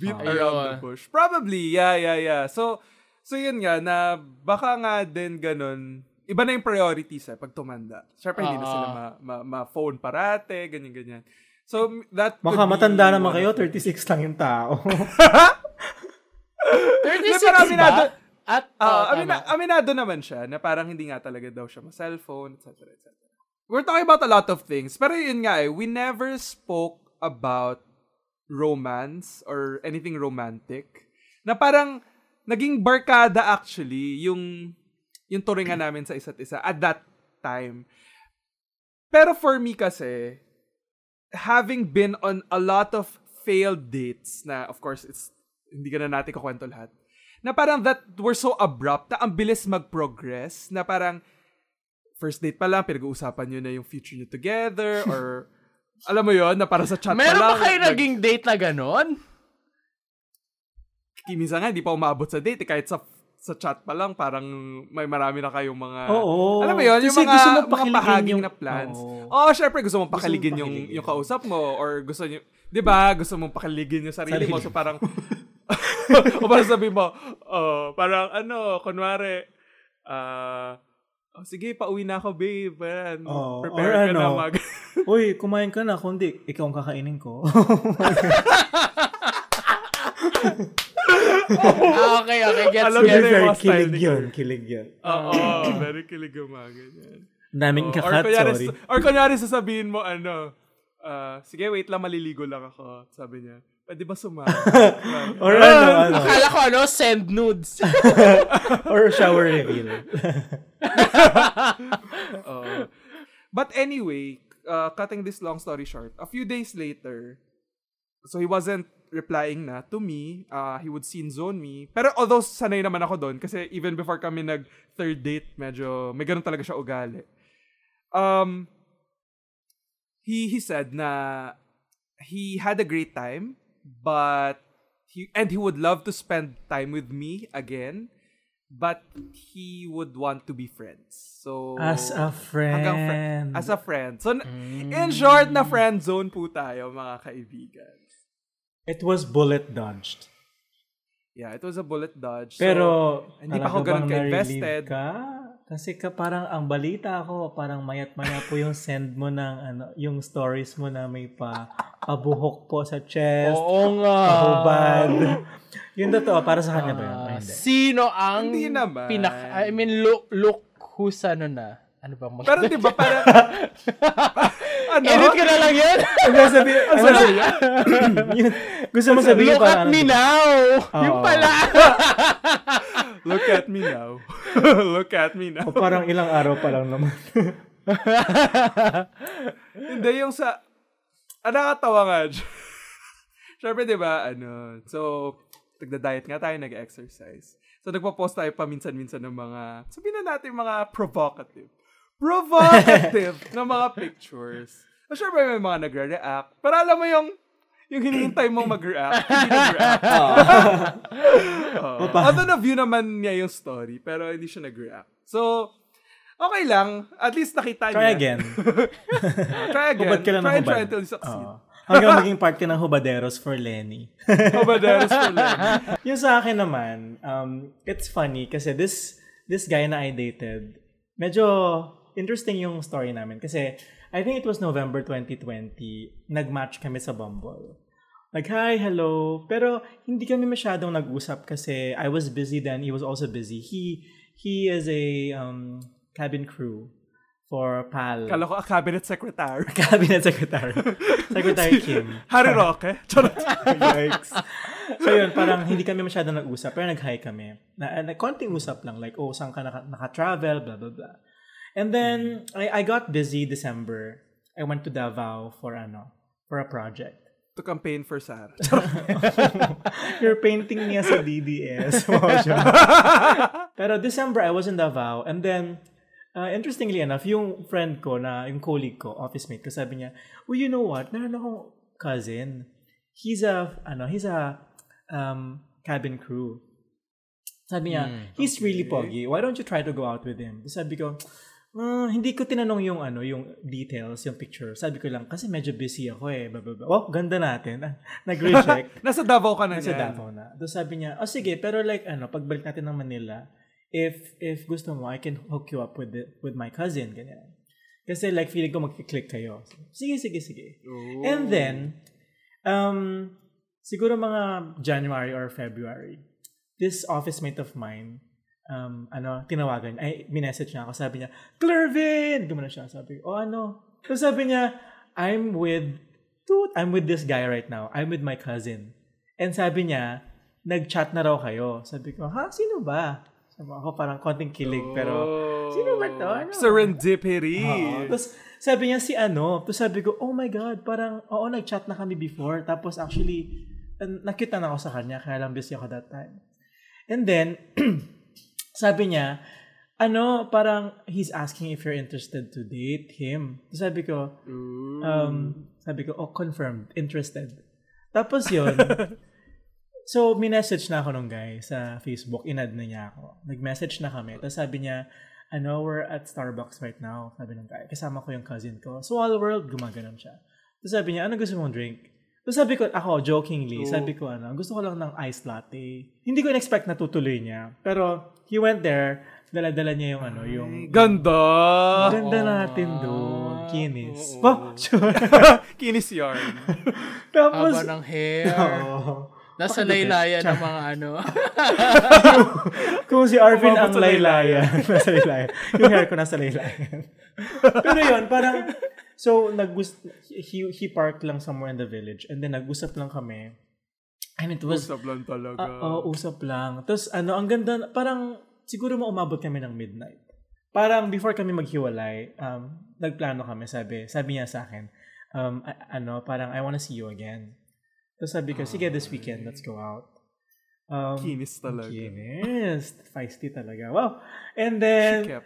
Beat Ayun. around the bush. Probably, yeah, yeah, yeah. So, so yun nga, na baka nga din ganun, iba na yung priorities eh, pag tumanda. Siyempre, hindi na Ah. sila ma- ma- ma-phone parate, ganyan-ganyan. So, that Baka matanda naman kayo, of it. 36 lang yung tao. 36 pero aminado- ba? At, Ah, oh, amina- aminado naman siya na parang hindi nga talaga daw siya ma-cellphone, etc. etc. We're talking about a lot of things. Pero yun nga eh, we never spoke about romance or anything romantic. Na parang naging barkada actually yung yung turingan namin sa isa't isa at that time. Pero for me kasi, having been on a lot of failed dates na of course it's hindi ka na natin kukwento lahat na parang that were so abrupt na ang bilis mag-progress na parang first date pa lang pinag-uusapan nyo na yung future nyo together or alam mo yon na para sa chat Meron pa lang ba kayo nag- naging date na ganon? Minsan nga hindi pa umabot sa date eh, kahit sa sa chat pa lang parang may marami na kayong mga Oo. alam mo yon yung mga, gusto mo mga bahaging yung- na plans Oo. oh syempre gusto mong Gusto mong pakiligin yung yung kausap mo or gusto nyo di ba gusto mong pakiligin yung sarili, mo Sarili. so parang o parang sabi mo oh, parang ano kunwari ah oh, sige pauwi na ako babe Ayan, Oo, prepare or ka na ano, mag Uy, kumain ka na. Kundi, ikaw ang kakainin ko. Ah, okay, okay. Gets, Alam gets. style kilig yun. Kilig yun. Oo, very kilig yung mga ganyan. Daming or, kakat, kunyari, sorry. or kunyari sasabihin mo, ano, ah, sige, wait lang, maliligo lang ako. Sabi niya, pwede ba sumama? Or ano, ano. Akala ko ano, send nudes. Or shower reveal. Oo. but anyway, uh, cutting this long story short, a few days later, so he wasn't replying na to me. Uh, he would scene zone me. Pero although sanay naman ako doon, kasi even before kami nag third date, medyo may ganun talaga siya ugali. Um, he he said na he had a great time, but he and he would love to spend time with me again, but he would want to be friends. So As a hanggang fri- friend. as a friend. So in short, na friend zone po tayo mga kaibigan. It was bullet dodged. Yeah, it was a bullet dodge. So, Pero, hindi pa ako ganun ka-invested. Ka? Kasi ka parang ang balita ko, parang mayat-maya po yung send mo ng ano, yung stories mo na may pa pabuhok po sa chest, Oo nga. pahubad. yung totoo, para sa kanya ba yun? Hindi. sino ang Hindi naman. pinak... I mean, look, look who's ano na. Ano bang mag- Pero di ba parang... ano? Edit ko na lang yun. Ano sabi, ano sabi, yun, gusto mo sabihin Look at me now. Yung pala. Look at me now. Look at me now. o parang ilang araw pa lang naman. Hindi, yung sa... Ah, nakakatawa nga. Siyempre, di ba, ano, so, nagda-diet nga tayo, nag-exercise. So, nagpo-post tayo paminsan-minsan ng mga, sabihin na natin mga provocative. Provocative na mga pictures. So, syempre, may mga nagre-react. Pero alam mo yung, yung hinihintay mong mag-react, hindi nag-react. Oo. Although na-view naman niya yung story, pero hindi siya nag-react. So, okay lang. At least nakita niya. Try again. Try again. Hubad ka lang Try ng and try until you succeed. Oo. Hanggang maging part ka ng hubaderos for Lenny. Hubaderos for Lenny. yung sa akin naman, um, it's funny kasi this this guy na I dated, medyo interesting yung story namin. Kasi I think it was November 2020, nag-match kami sa Bumble. Like, hi, hello. Pero hindi kami masyadong nag-usap kasi I was busy then, he was also busy. He he is a um, cabin crew for PAL. Kala ko a cabinet secretary. Cabinet Secretary. Secretary Kim. Harry Roque. Charot. Yikes. So yun, parang hindi kami masyado nag-usap, pero nag-hi kami. Na, na konting usap lang, like, oh, saan ka naka, naka-travel, blah, blah, blah. And then, I, I got busy December. I went to Davao for, ano, for a project. to campaign for Sarah. You're painting niya sa DDS. Pero December, I was in Davao. And then, uh, interestingly enough, yung friend ko na, yung colleague ko, office mate ko, sabi niya, well, you know what? Meron akong cousin. He's a, ano, he's a um, cabin crew. Sabi niya, he's really pogi. Why don't you try to go out with him? Sabi ko, "Ah, hindi ko tinanong yung ano, yung details, yung picture. Sabi ko lang, kasi medyo busy ako eh. Blah. Oh, ganda natin. Nag-reject. Nasa Davao ka na Nasa yan. Davao na. Tapos sabi niya, oh sige, pero like ano, pagbalik natin ng Manila, if if gusto mo, I can hook you up with the, with my cousin, ganyan. Kasi like feeling ko magkiklik kayo. Sige, sige, sige. And then, um, siguro mga January or February, this office mate of mine, um, ano, tinawagan, ay, minessage niya ako, sabi niya, Clervin! Gumana siya, sabi ko, oh ano? So sabi niya, I'm with, dude, I'm with this guy right now. I'm with my cousin. And sabi niya, nag-chat na raw kayo. Sabi ko, ha? Sino ba? Sabi ko, ako parang konting kilig, pero, sino ba to? Ano? Serendipity. Tapos sabi niya si ano, tapos sabi ko, oh my God, parang, oo, nag-chat na kami before. Tapos actually, nakita na ako sa kanya, kaya lang busy ako that time. And then, sabi niya, ano, parang he's asking if you're interested to date him. Sabi ko, um, sabi ko, oh, confirmed, interested. Tapos yun, so, minessage na ako nung guy sa Facebook, inad na niya ako. Nag-message na kami. Tapos sabi niya, ano, we're at Starbucks right now, sabi ng guy. Kasama ko yung cousin ko. Small world, gumaganon siya. Tapos sabi niya, ano gusto mong drink? Tapos sabi ko, ako, jokingly, sabi ko, ano, gusto ko lang ng iced latte. Hindi ko in-expect na tutuloy niya. Pero, he went there, dala-dala niya yung, ano, yung... Ganda. Ganda natin doon. Kinis. Oh, sure. Kinis yarn. Tapos, Haba ng hair. Oo. Nasa laylayan ng mga ano. Kung si Arvin ang sa laylayan. nasa laylayan. Yung hair ko nasa laylayan. Pero yun, parang, so, nag he, he parked lang somewhere in the village and then nag-usap lang kami. And it was, Usap lang talaga. ah, oo, usap lang. Tapos, ano, ang ganda, parang, siguro mo umabot kami ng midnight. Parang before kami maghiwalay, um, nagplano kami, sabi, sabi niya sa akin, um, a- ano, parang, I wanna see you again. Tapos sabi ko, sige, this weekend, let's go out. Um, Kinis talaga. Kinis. Feisty talaga. Wow. And then,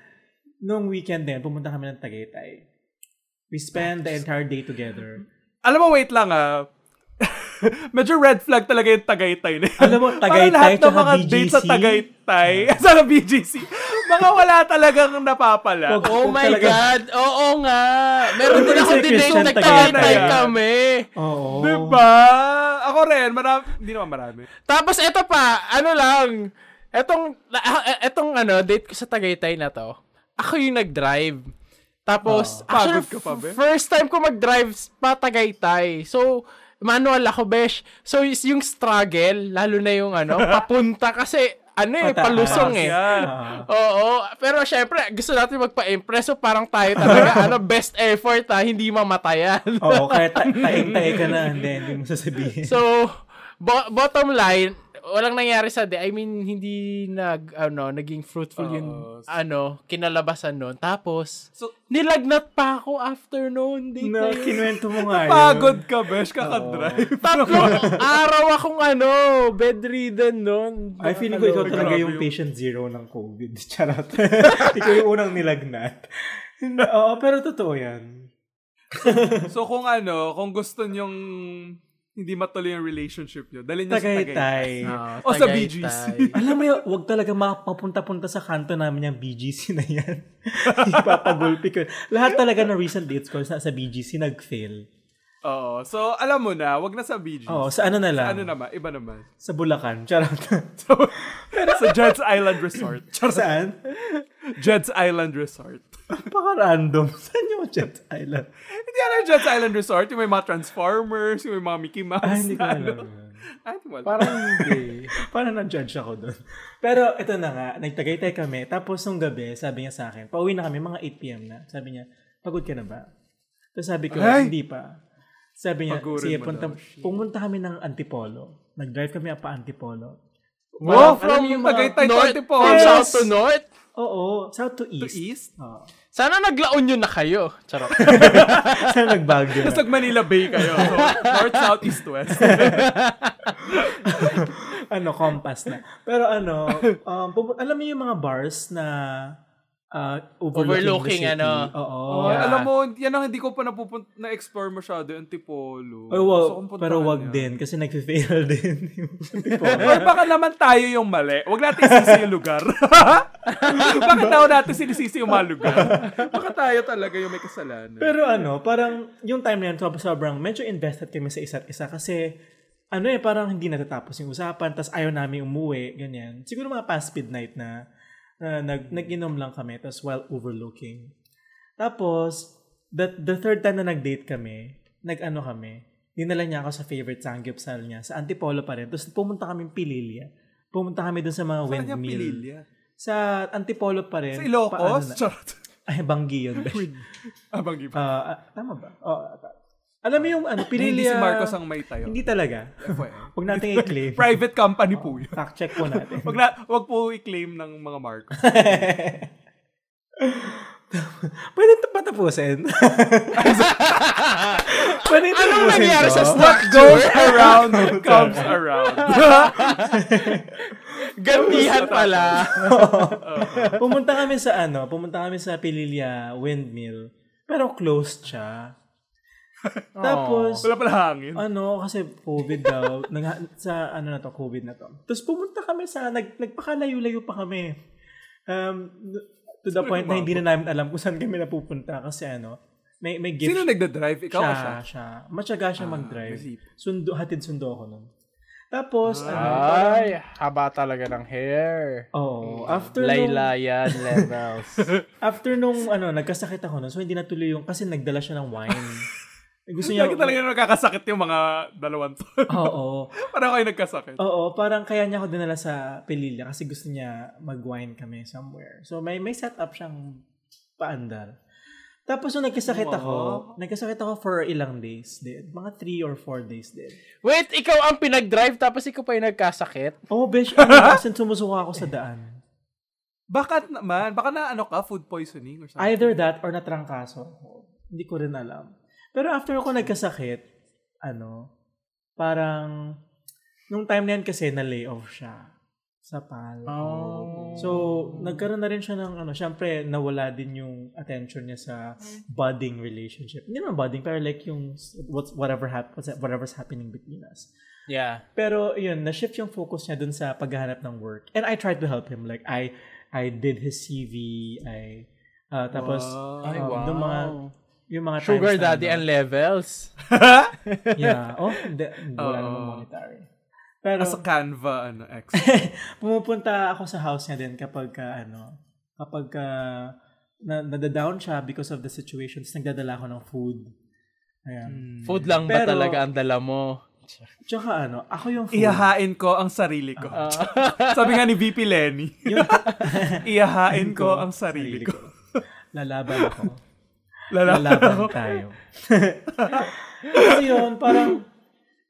nung weekend din, pumunta kami ng Tagaytay. We spent the entire day together. Alam mo, wait lang ah. Medyo red flag talaga yung Tagaytay na yun. Alam mo, Parang Tagaytay lahat ng tsaka mga dates sa BGC. Tagaytay, sa BGC, mga wala talagang napapala. Pag- Oh my talaga- God! Oo nga! Meron din ako si din Christian yung nagtagaytay Tagaytay. kami. Oo. Diba? Ako rin, marami, hindi naman marami. Tapos eto pa, ano lang, etong, ah, etong ano, date ko sa Tagaytay na to, ako yung nag-drive. Tapos, Ah. actually, ka pa, be? first time ko mag-drive pa Tagaytay. So, manual ako, besh. So, is yung struggle, lalo na yung ano, papunta kasi, ano eh, palusong eh. Yan. Ah. Oo, pero syempre, gusto natin magpa-impress. So, parang tayo talaga, ano, best effort ha, hindi mamatayan. Oo, kaya ta- taing-tae ka na, hindi, hindi mo sasabihin. So, bo- bottom line, walang nangyari sa day. I mean, hindi nag, ano, naging fruitful yung, Oo. ano, kinalabasan nun. Tapos, So, nilagnat pa ako after noon. Date no, na yun. kinuwento mo nga yun. pagod ka, besh, kakadrive. Tatlong araw akong, ano, bedridden noon. I feeling ko ikaw talaga yung yung- patient zero ng COVID. Charot. ikaw yung unang nilagnat. Oo, pero totoo yan. So, kung ano, kung gusto nyong hindi matuloy yung relationship nyo, dalhin nyo sa Tagaytay. Tagaytay. Ah, O sa Tagaytay. BGC. Alam mo yun, huwag talaga mapapunta-punta sa kanto namin yung BGC na yan. Ipapagulpi ko. Lahat talaga ng recent dates ko sa, sa BGC nag-fail. Oo. So, alam mo na, wag na sa BGC. Oo, sa ano na lang? Sa ano naman, iba naman. Sa Bulacan. Charot. sa Jed's Island Resort. Saan? Jed's Island Resort. Napaka-random. Saan yung Jet Island? Hindi alam yung Jed's Island Resort, yung may mga Transformers, yung may mga Mickey Mouse. Ah, hindi ko alam. ano. alam. Parang hindi. Parang na-judge ako doon. Pero ito na nga, nagtagaytay kami. Tapos nung gabi, sabi niya sa akin, pauwi na kami, mga 8pm na. Sabi niya, pagod ka na ba? Tapos sabi ko, Ay! hindi pa. Sabi niya, Pagurin sige, punta, pumunta kami ng Antipolo. Nag-drive kami pa Antipolo. Wow, from yung mga- Tagaytay to Antipolo. from Yes! south to north. Oo, south to To east. East? Oo. Sana naglaon yun na kayo. Charot. Saan nagbagyo Tapos na? nag Manila Bay kayo. So, north, south, east, west. ano, compass na. Pero ano, um, alam mo yung mga bars na uh, overlooking, Overlooking, the city. ano. Oo. Oh, Yeah. Alam mo, yan ang hindi ko pa napupun- na-explore masyado, yung wag, Gusto kong puntahan pero wag yan. din kasi nag-fail din. Or baka naman tayo yung mali. Wag natin isisi yung lugar. Bakit daw natin sinisisi yung mga lugar? Baka tayo talaga yung may kasalanan. Pero ano, parang yung time na yun, sob- sobrang medyo invested kami sa isa't isa kasi ano eh, parang hindi natatapos yung usapan, tas ayaw namin umuwi, ganyan. Siguro mga past midnight na, na nag, nag-inom lang kami, tas while overlooking. Tapos, the, the third time na nag-date kami, nag-ano kami, dinala niya ako sa favorite sangyupsal niya, sa Antipolo pa rin. Tapos pumunta kami Pililia. Pumunta kami dun sa mga Saan windmill. pililya? Sa Antipolo pa rin. Sa Pa- ano Ilocos? na-. Ay, Banggi yun. besh. Abang giba. Ah, ah, tama ba? Oh, ah, alam mo yung ano, Hindi Pililia... si Marcos ang may tayo. Hindi talaga. Huwag natin i-claim. Private company po yun. Fact check po natin. Wag, na, wag po i-claim ng mga Marcos. Pwede ito patapusin. Pwede ito Anong nangyari sa What goes around comes around. Gantihan pala. Pumunta kami sa ano, pumunta kami sa Pililia Windmill. Pero closed siya. Tapos, Wala pala hangin. ano, kasi COVID daw. nag, sa ano na to, COVID na to. Tapos pumunta kami sa, nag, nagpakalayo-layo pa kami. Um, to the point na hindi na namin alam kung saan kami napupunta kasi ano, may, may gift Sino nagda-drive? Ikaw siya? siya, siya. Matyaga siya mag-drive. nasip. Sundo, hatid sundo ako nun. Tapos, ano, Ay, haba talaga ng hair. oh, after nung, Laylayan levels. after nung, ano, nagkasakit ako nun, so hindi natuloy yung, kasi nagdala siya ng wine. Gusto niya, Lagi talaga nakakasakit yung mga dalawang to. oo, Parang kayo nagkasakit. oo, parang kaya niya ako dinala sa Pelilla kasi gusto niya mag-wine kami somewhere. So, may, may setup siyang paandar. Tapos nung nagkasakit ako, nagkasakit ako for ilang days din. Mga three or four days din. Wait, ikaw ang pinag-drive tapos ikaw pa yung nagkasakit? Oh, besh, ano, kasi sumusuka ako sa daan. Bakit naman? Baka na ano ka, food poisoning or something. Either that or natrangkaso. Hindi ko rin alam. Pero after ako nagkasakit, ano, parang, nung time na yan kasi na-lay off siya sa PAL. Oh. So, nagkaroon na rin siya ng, ano, syempre, nawala din yung attention niya sa budding relationship. Hindi naman budding, pero like yung what's, whatever hap, what's, whatever's happening between us. Yeah. Pero yun, na-shift yung focus niya dun sa paghahanap ng work. And I tried to help him. Like, I I did his CV. I, uh, tapos, Wow. Ay, um, wow. yung mga, yung mga Sugar times na, daddy ano, and levels. Yeah. Oh, hindi. Wala Oo. namang monetary. Pero, As a Canva, ano, ex. pumupunta ako sa house niya din kapag ka, ano, kapag ka, na, nadadown siya because of the situations, nagdadala ako ng food. Ayan. Food lang ba Pero- talaga ang dala mo? Tsaka ano, ako yung food. Iyahain ko ang sarili ko. Sabi nga ni VP Lenny. Yung, Iyahain ko ang sarili ko. Lalaban ako. Lala. Lalaban tayo. Kasi yun, parang,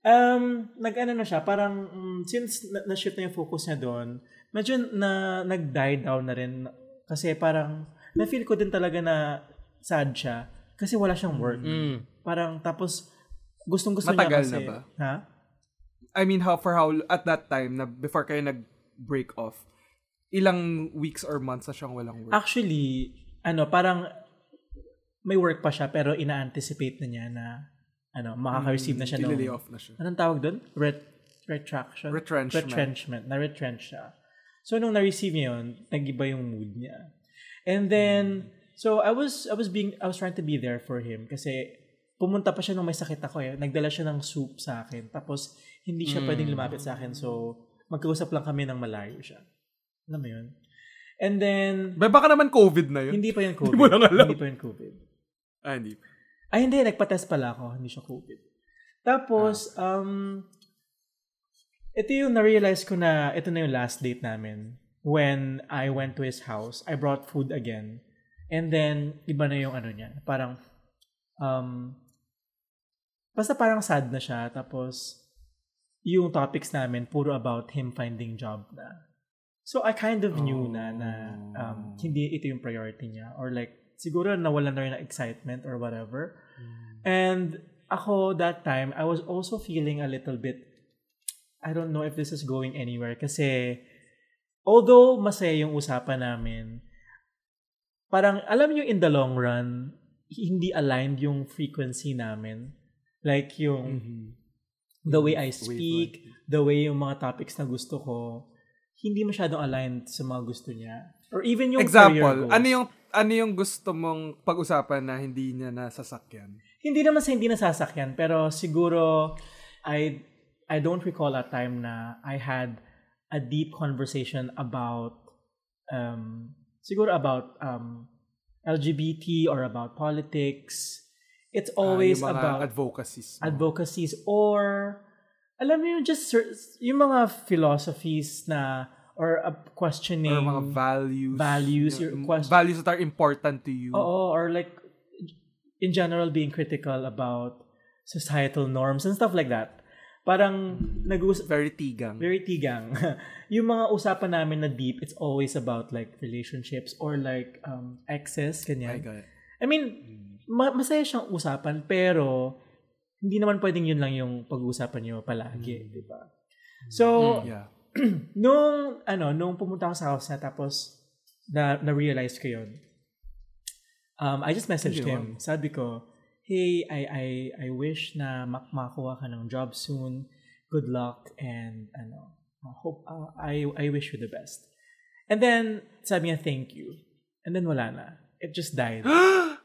um, nag-ano na siya, parang, mm, since na- na-shift na yung focus niya doon, medyo na, nag-die down na rin. Kasi parang, na-feel ko din talaga na sad siya. Kasi wala siyang work. Mm. Parang, tapos, gustong gusto Matagal niya kasi. na ba? Ha? I mean, how for how, at that time, na before kayo nag-break off, ilang weeks or months na siyang walang work? Actually, ano, parang, may work pa siya, pero ina-anticipate na niya na, ano, makaka-receive na siya ng Ililay off na siya. anong tawag doon? Ret- retraction? Retrenchment. Retrenchment. Na-retrench siya. So, nung na-receive niya yun, nag-iba yung mood niya. And then, so, I was, I was being, I was trying to be there for him kasi pumunta pa siya nung may sakit ako eh. Nagdala siya ng soup sa akin. Tapos, hindi siya pwedeng lumapit sa akin. So, magkausap lang kami ng malayo siya. Alam mo yun? And then, Ba, baka naman COVID na yun. hindi pa yun COVID. mo lang alam. Hindi pa yun COVID. Ah, hindi. Ay, hindi. Nagpa-test pala ako. Hindi siya COVID. Tapos, um, ito yung na-realize ko na ito na yung last date namin. When I went to his house, I brought food again. And then, iba na yung ano niya. Parang, um, basta parang sad na siya. Tapos, yung topics namin, puro about him finding job na. So, I kind of knew na, na um, hindi ito yung priority niya. Or like, siguro nawalan na rin ng excitement or whatever. And ako, that time, I was also feeling a little bit, I don't know if this is going anywhere. Kasi, although masaya yung usapan namin, parang, alam niyo in the long run, hindi aligned yung frequency namin. Like yung, Mhm. the way I speak, the way yung mga topics na gusto ko, hindi masyadong aligned sa mga gusto niya. Or even yung career Example, ano yung ano yung gusto mong pag-usapan na hindi niya nasasakyan? Hindi naman sa hindi nasasakyan, pero siguro I I don't recall a time na I had a deep conversation about um siguro about um LGBT or about politics. It's always Ah, yung mga about advocacies. mo. advocacies or alam mo yung just cer- yung mga philosophies na or uh, questioning or mga values. values, your Yung quest- values that are important to you. Oo, or like in general being critical about societal norms and stuff like that. Parang nag-uusap Very tigang. very tigang. yung mga usapan namin na deep, it's always about like relationships or like um exes I ganyan. got it. I mean, ma- masaya siyang usapan pero hindi naman pwedeng yun lang yung pag-uusapan niyo palagi, di ba? So, Yeah. nung ano, nung pumunta ako sa house na tapos na na-realize ko yun. Um, I just messaged him. Sabi ko, "Hey, I I I wish na mak makakuha ka ng job soon. Good luck and ano, I hope uh, I I wish you the best." And then sabi niya, "Thank you." And then wala na. It just died.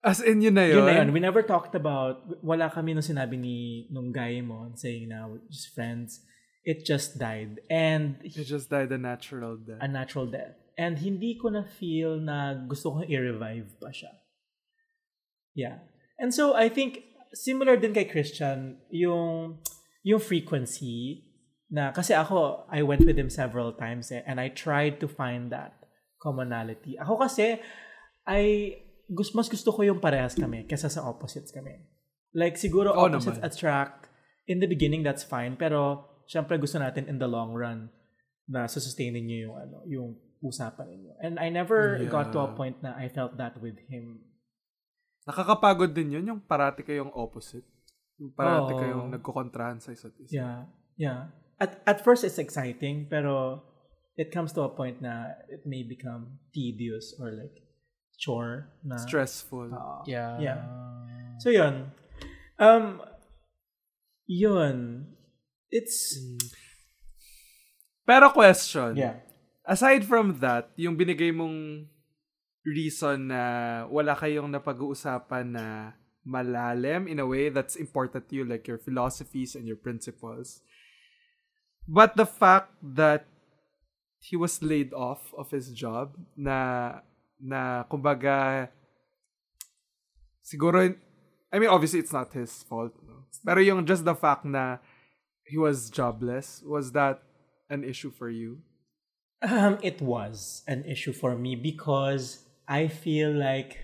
As in, yun na yun. Yun na yun. We never talked about, wala kami nung sinabi ni, nung guy mo, saying na just friends. It just died. And It just died a natural death. a natural death. And hindi ko na feel na gusto kong i-revive pa siya. Yeah. And so I think similar din kay Christian yung yung frequency na kasi ako I went with him several times eh, and I tried to find that commonality. Ako kasi I gus mas gusto ko yung parehas kami kesa sa opposites kami. Like siguro opposites naman. attract in the beginning that's fine pero syempre gusto natin in the long run na sustainin niyo yung ano yung usapan ninyo. And I never got to a Yeah. point na I felt that with him. Nakakapagod din yun, yung parati kayong opposite. Yung parati Oo. kayong nagkukontrahan sa isa't isa. Yeah. Yeah. At at first it's exciting pero it comes to a point na it may become tedious or like chore na Stressful. Oo. Yeah. Yeah. So yun. Um yun. It's Pero question. yeah. Aside from that, yung binigay mong reason na wala kayong napag-uusapan na malalim in a way that's important to you, like your philosophies and your principles. But the fact that he was laid off of his job na na kumbaga siguro I mean obviously it's not his fault no? pero yung just the fact na he was jobless was that an issue for you Um, it was an issue for me because I feel like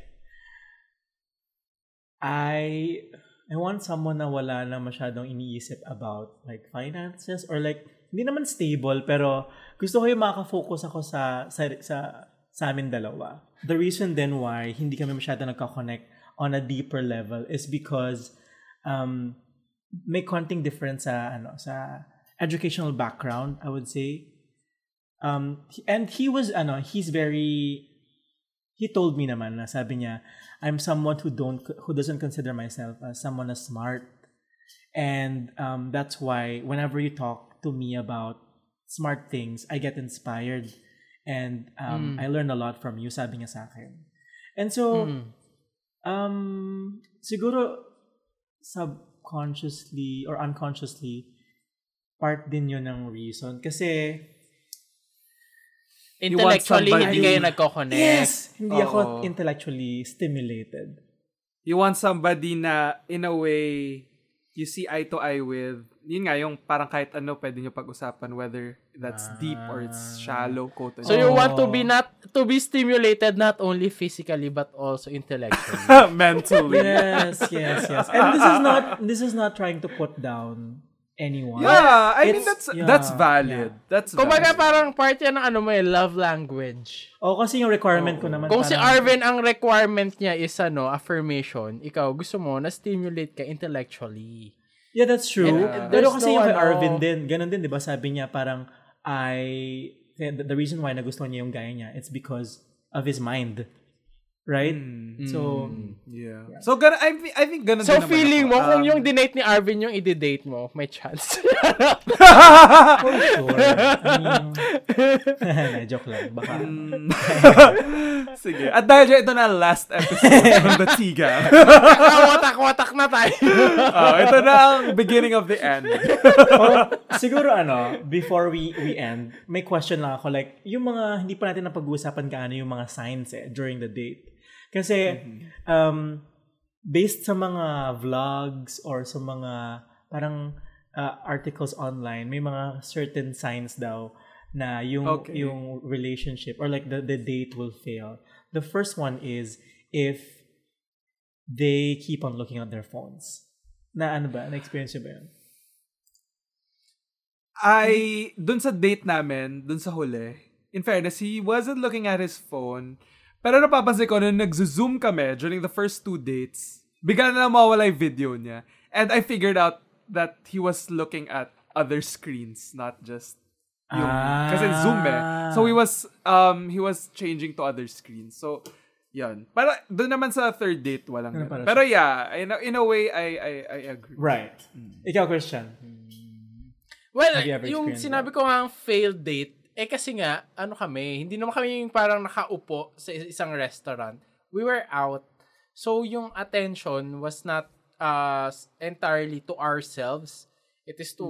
I I want someone na wala na masyadong iniisip about like finances or like hindi naman stable pero gusto ko yung makaka-focus ako sa sa sa, sa amin dalawa. The reason then why hindi kami masyado nagka-connect on a deeper level is because um may konting difference sa ano sa educational background, I would say. Um and he was ano he's very he told me naman na sabi niya I'm someone who don't who doesn't consider myself as someone as smart. And um that's why whenever you talk to me about smart things I get inspired. And um I learn a lot from you sabi niya sa akin. And so Mm. um siguro subconsciously or unconsciously part din yun ng reason kasi You want Intellectually, hindi somebody- kayo nagko-connect. Yes! Hindi ako Oo. intellectually stimulated. you want somebody na in a way you see eye to eye with yun nga yung parang kahit ano pwede nyo pag-usapan whether that's deep or it's shallow quote So you want to Oh. be not to be stimulated not only physically but also intellectually. mentally Yes, yes, yes. And this is not this is not trying to put down anyone. yeah I mean It's- that's yeah, that's valid that's Kumbaga valid. parang part yan ng ano mo eh, love language. O kasi yung requirement ko naman Kung si parang- Arvin ang requirement niya is ano, affirmation, ikaw gusto mo na stimulate ka intellectually. Yeah, that's true. And- and Pero kasi no yung kay ano- Arvin din, ganun din, di ba? Sabi niya parang, I, the, the reason why nagustuhan niya yung gaya niya, it's because of his mind. Right? So, Yeah. So, gana, I, I think ganun So, din naman feeling ako. mo, kung Um, yung dinate ni Arvin yung i-date mo, may chance. for sure. I mean, joke lang. Baka. Mm. Sige. At dahil dyan, ito na last episode ng The Tiga. Watak-watak na tayo. Oh, ito na ang beginning of the end. Oh, siguro ano, before we we end, may question lang ako. Like, yung mga, hindi pa natin napag-uusapan kaano yung mga signs eh, during the date. Kasi, um, based sa mga vlogs or sa mga parang uh, articles online, may mga certain signs daw na yung Okay. yung relationship or like the the date will fail. The first one is if they keep on looking at their phones. Na ano ba? Na-experience ba yun? I, dun sa date namin, dun sa huli, in fairness, he wasn't looking at his phone. Pero napapansin ko, nung nag-zoom kami during the first two dates, bigla na lang mawala yung video niya. And I figured out that he was looking at other screens, not just yung, Ah. kasi Zoom eh. So he was, um, he was changing to other screens. So, yun. Para, doon naman sa third date, walang Ganun ganun. pala Pero yeah, in a, in a way, I, I, I agree. Right. Ikaw, Christian. Well, yung sinabi ko nga ang failed date, eh kasi nga, ano kami, hindi naman kami yung parang nakaupo sa is- isang restaurant. We were out. So, yung attention was not uh, entirely to ourselves. It is to,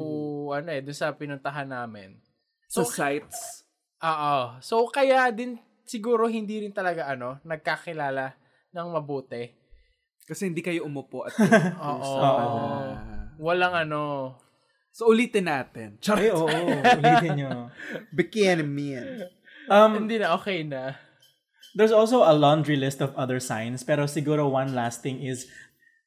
ano eh, dun sa pinuntahan namin. Sa So, sites. Oo. So, kaya din, siguro hindi rin talaga, ano, nagkakilala ng mabuti. Kasi hindi kayo umupo at Oo. Walang ano, So, ulitin natin. Char- Ay, oo. ulitin nyo. Bikini man. Um, hindi na okay na. there's also a laundry list of other signs, pero siguro one last thing is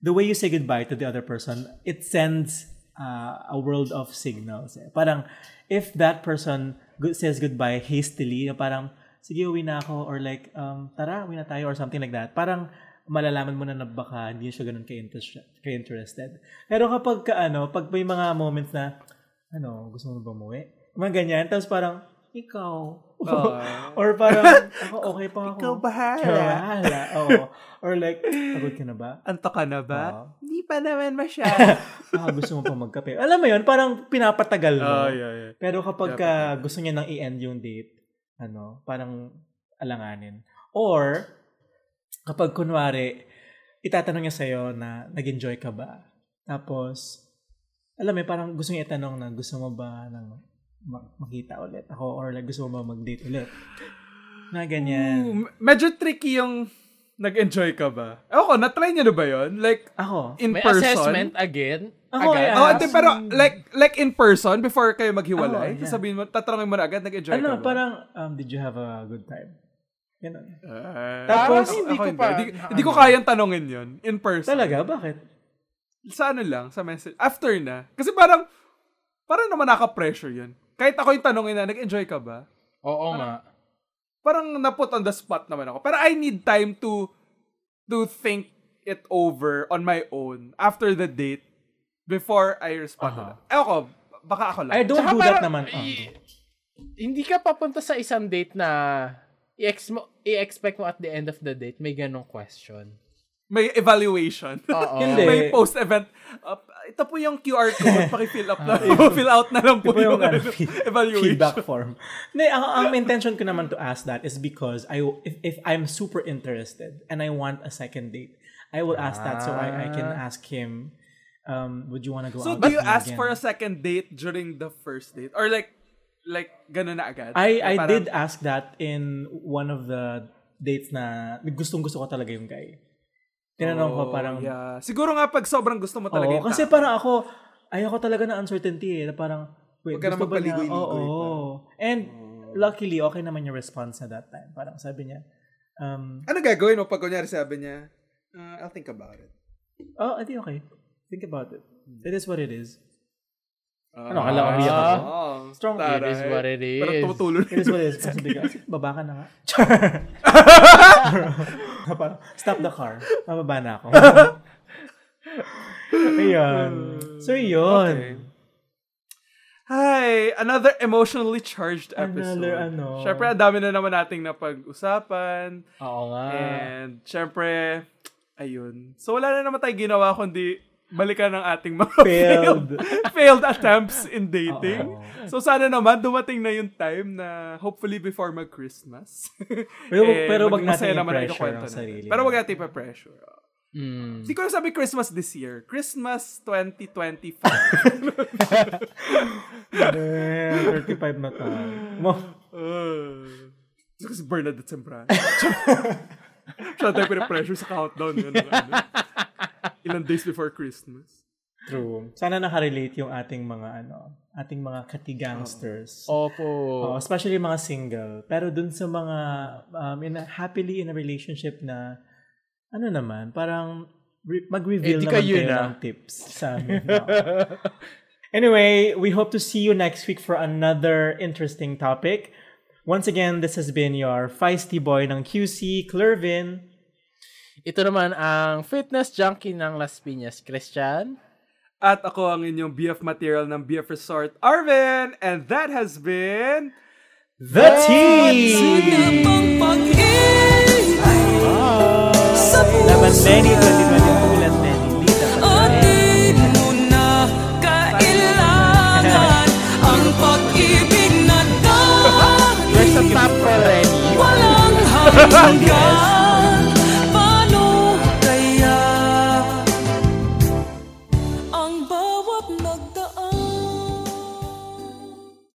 the way you say goodbye to the other person, it sends uh, a world of signals. Eh. Parang, if that person good, says goodbye hastily, na parang, sige, uwi na ako, or like, um, tara, uwi na tayo, or something like that. Parang, malalaman mo na na baka hindi siya ganun ka-interest- ka-interested. Pero kapag ka, ano, pag may mga moments na, ano, gusto mo ba umuwi? Mga ganyan. Tapos parang, ikaw. or parang, ako okay pa ako. Ikaw bahala. Ikaw bahala. Oo. Or like, pagod ka na ba? Anto ka na ba? Hindi pa naman masyado. Ah, gusto mo pa magkape. Alam mo yun, parang pinapatagal mo. oh, yeah, yeah. Pero kapag ka gusto niya nang i-end yung date, ano, parang alanganin. Or, kapag kunwari, itatanong niya sa'yo na nag-enjoy ka ba? Tapos, alam mo, parang gusto niya itanong na gusto mo ba ng ma- makita ulit ako or like gusto mo ba mag-date ulit? Na ganyan. Ooh, medyo tricky yung nag-enjoy ka ba? Ewan ko, na-try niyo na ba yun? Like, Ako, in May person? assessment again. Ako, agad. eh, Oh, hindi, pero like like in person before kayo Oh, maghiwalay, yeah. sabihin mo, tatanungin mo na agad, nag-enjoy ka ano, ba? parang, um, did you have a good time? Ganun. Ah, Tapos, ako- hindi ko hindi. pa- Hindi, hindi ko kayang tanongin yun in person. Talaga? Bakit? Sa ano lang, sa message. After na. Kasi parang, parang naman naka-pressure yun. Kahit ako yung tanongin na, nag-enjoy ka ba? Oo nga. Parang na-put on the spot naman ako. Pero I need time to to think it over on my own after the date before I respond to Aha. that. Ewan ko, baka ako lang. I don't Tsaka do that parang, naman. i- Ah. Hindi ka papunta sa isang date na i-ex mo, i-expect mo at the end of the date may ganong question. May evaluation. Hindi. May post-event. Uh, ito po yung QR code. Paki-fill up na. fill out na lang po Ito yung yung, ano, evaluation. feedback form. Hindi, ang, ang intention ko naman to ask that is because I if, if I'm super interested and I want a second date, I will ask that so I, I can ask him, um, would you want to go So, out do with you ask again? for a second date during the first date? Or like, like, ganun na agad? I, I Parang- did ask that in one of the dates na gustong gusto ko talaga yung guy. Tinanong ko Oh, parang, yeah. Siguro nga pag sobrang gusto mo talaga Oo, yung kasi tao. parang ako, ayoko talaga ng uncertainty eh. Na parang, wait, Huwag ka na gusto ba magpaligoy-ligoy, Oo. parang. And luckily, okay naman yung response na that time. Parang sabi niya, um, Ano gagawin mo pag kunyari sabi niya, "Uh, I'll think about it. oh, I think okay. Think about it. It is what it is. Ah. Ano, kala ko umiyak ako? Oh, Strong It is what it is. Parang tumutulo It is what it is. Kasi bigla, baba ka na nga. Parang, Stop the car. Mababa na ako. Ayun. So, yun. Okay. Hi! Another emotionally charged episode. Another ano. Siyempre, ang dami na naman nating napag-usapan. Oo nga. And, syempre, ayun. So, wala na naman tayo ginawa kundi balikan ng ating mga Failed. failed attempts in dating. Oo. So, sana naman dumating na yung time na hopefully before mag-Christmas. Pero, eh, pero wag natin naman ang natin. sarili. Pero wag natin pa-pressure. Mm. Hindi ko na sabi Christmas this year. Christmas 2025. Eh, 35 na tayo. Mo, uh, kasi Bernadette Sembrano. Siya tayo pinapressure sa countdown. Yun, ano, ilang days before Christmas. true. Sana nakarelate yung ating mga ano, ating mga katigangsters. Opo. Oh, especially mga single. Pero dun sa mga um, in a, happily in a relationship na ano naman, parang re- mag-reveal Eh, naman kayo na. ng tips sa amin. no? anyway, we hope to see you next week for another interesting topic. Once again, this has been your feisty boy ng QC, Clervin. Ito naman ang fitness junkie ng Las Piñas, Christian. At ako ang inyong BF material ng BF Resort, Arvin. And that has been... The Tea! Naman Lenny 2022 Let Lenny lead the Di mo na kailangan ang pag-ibig na the dahil walang hanggan.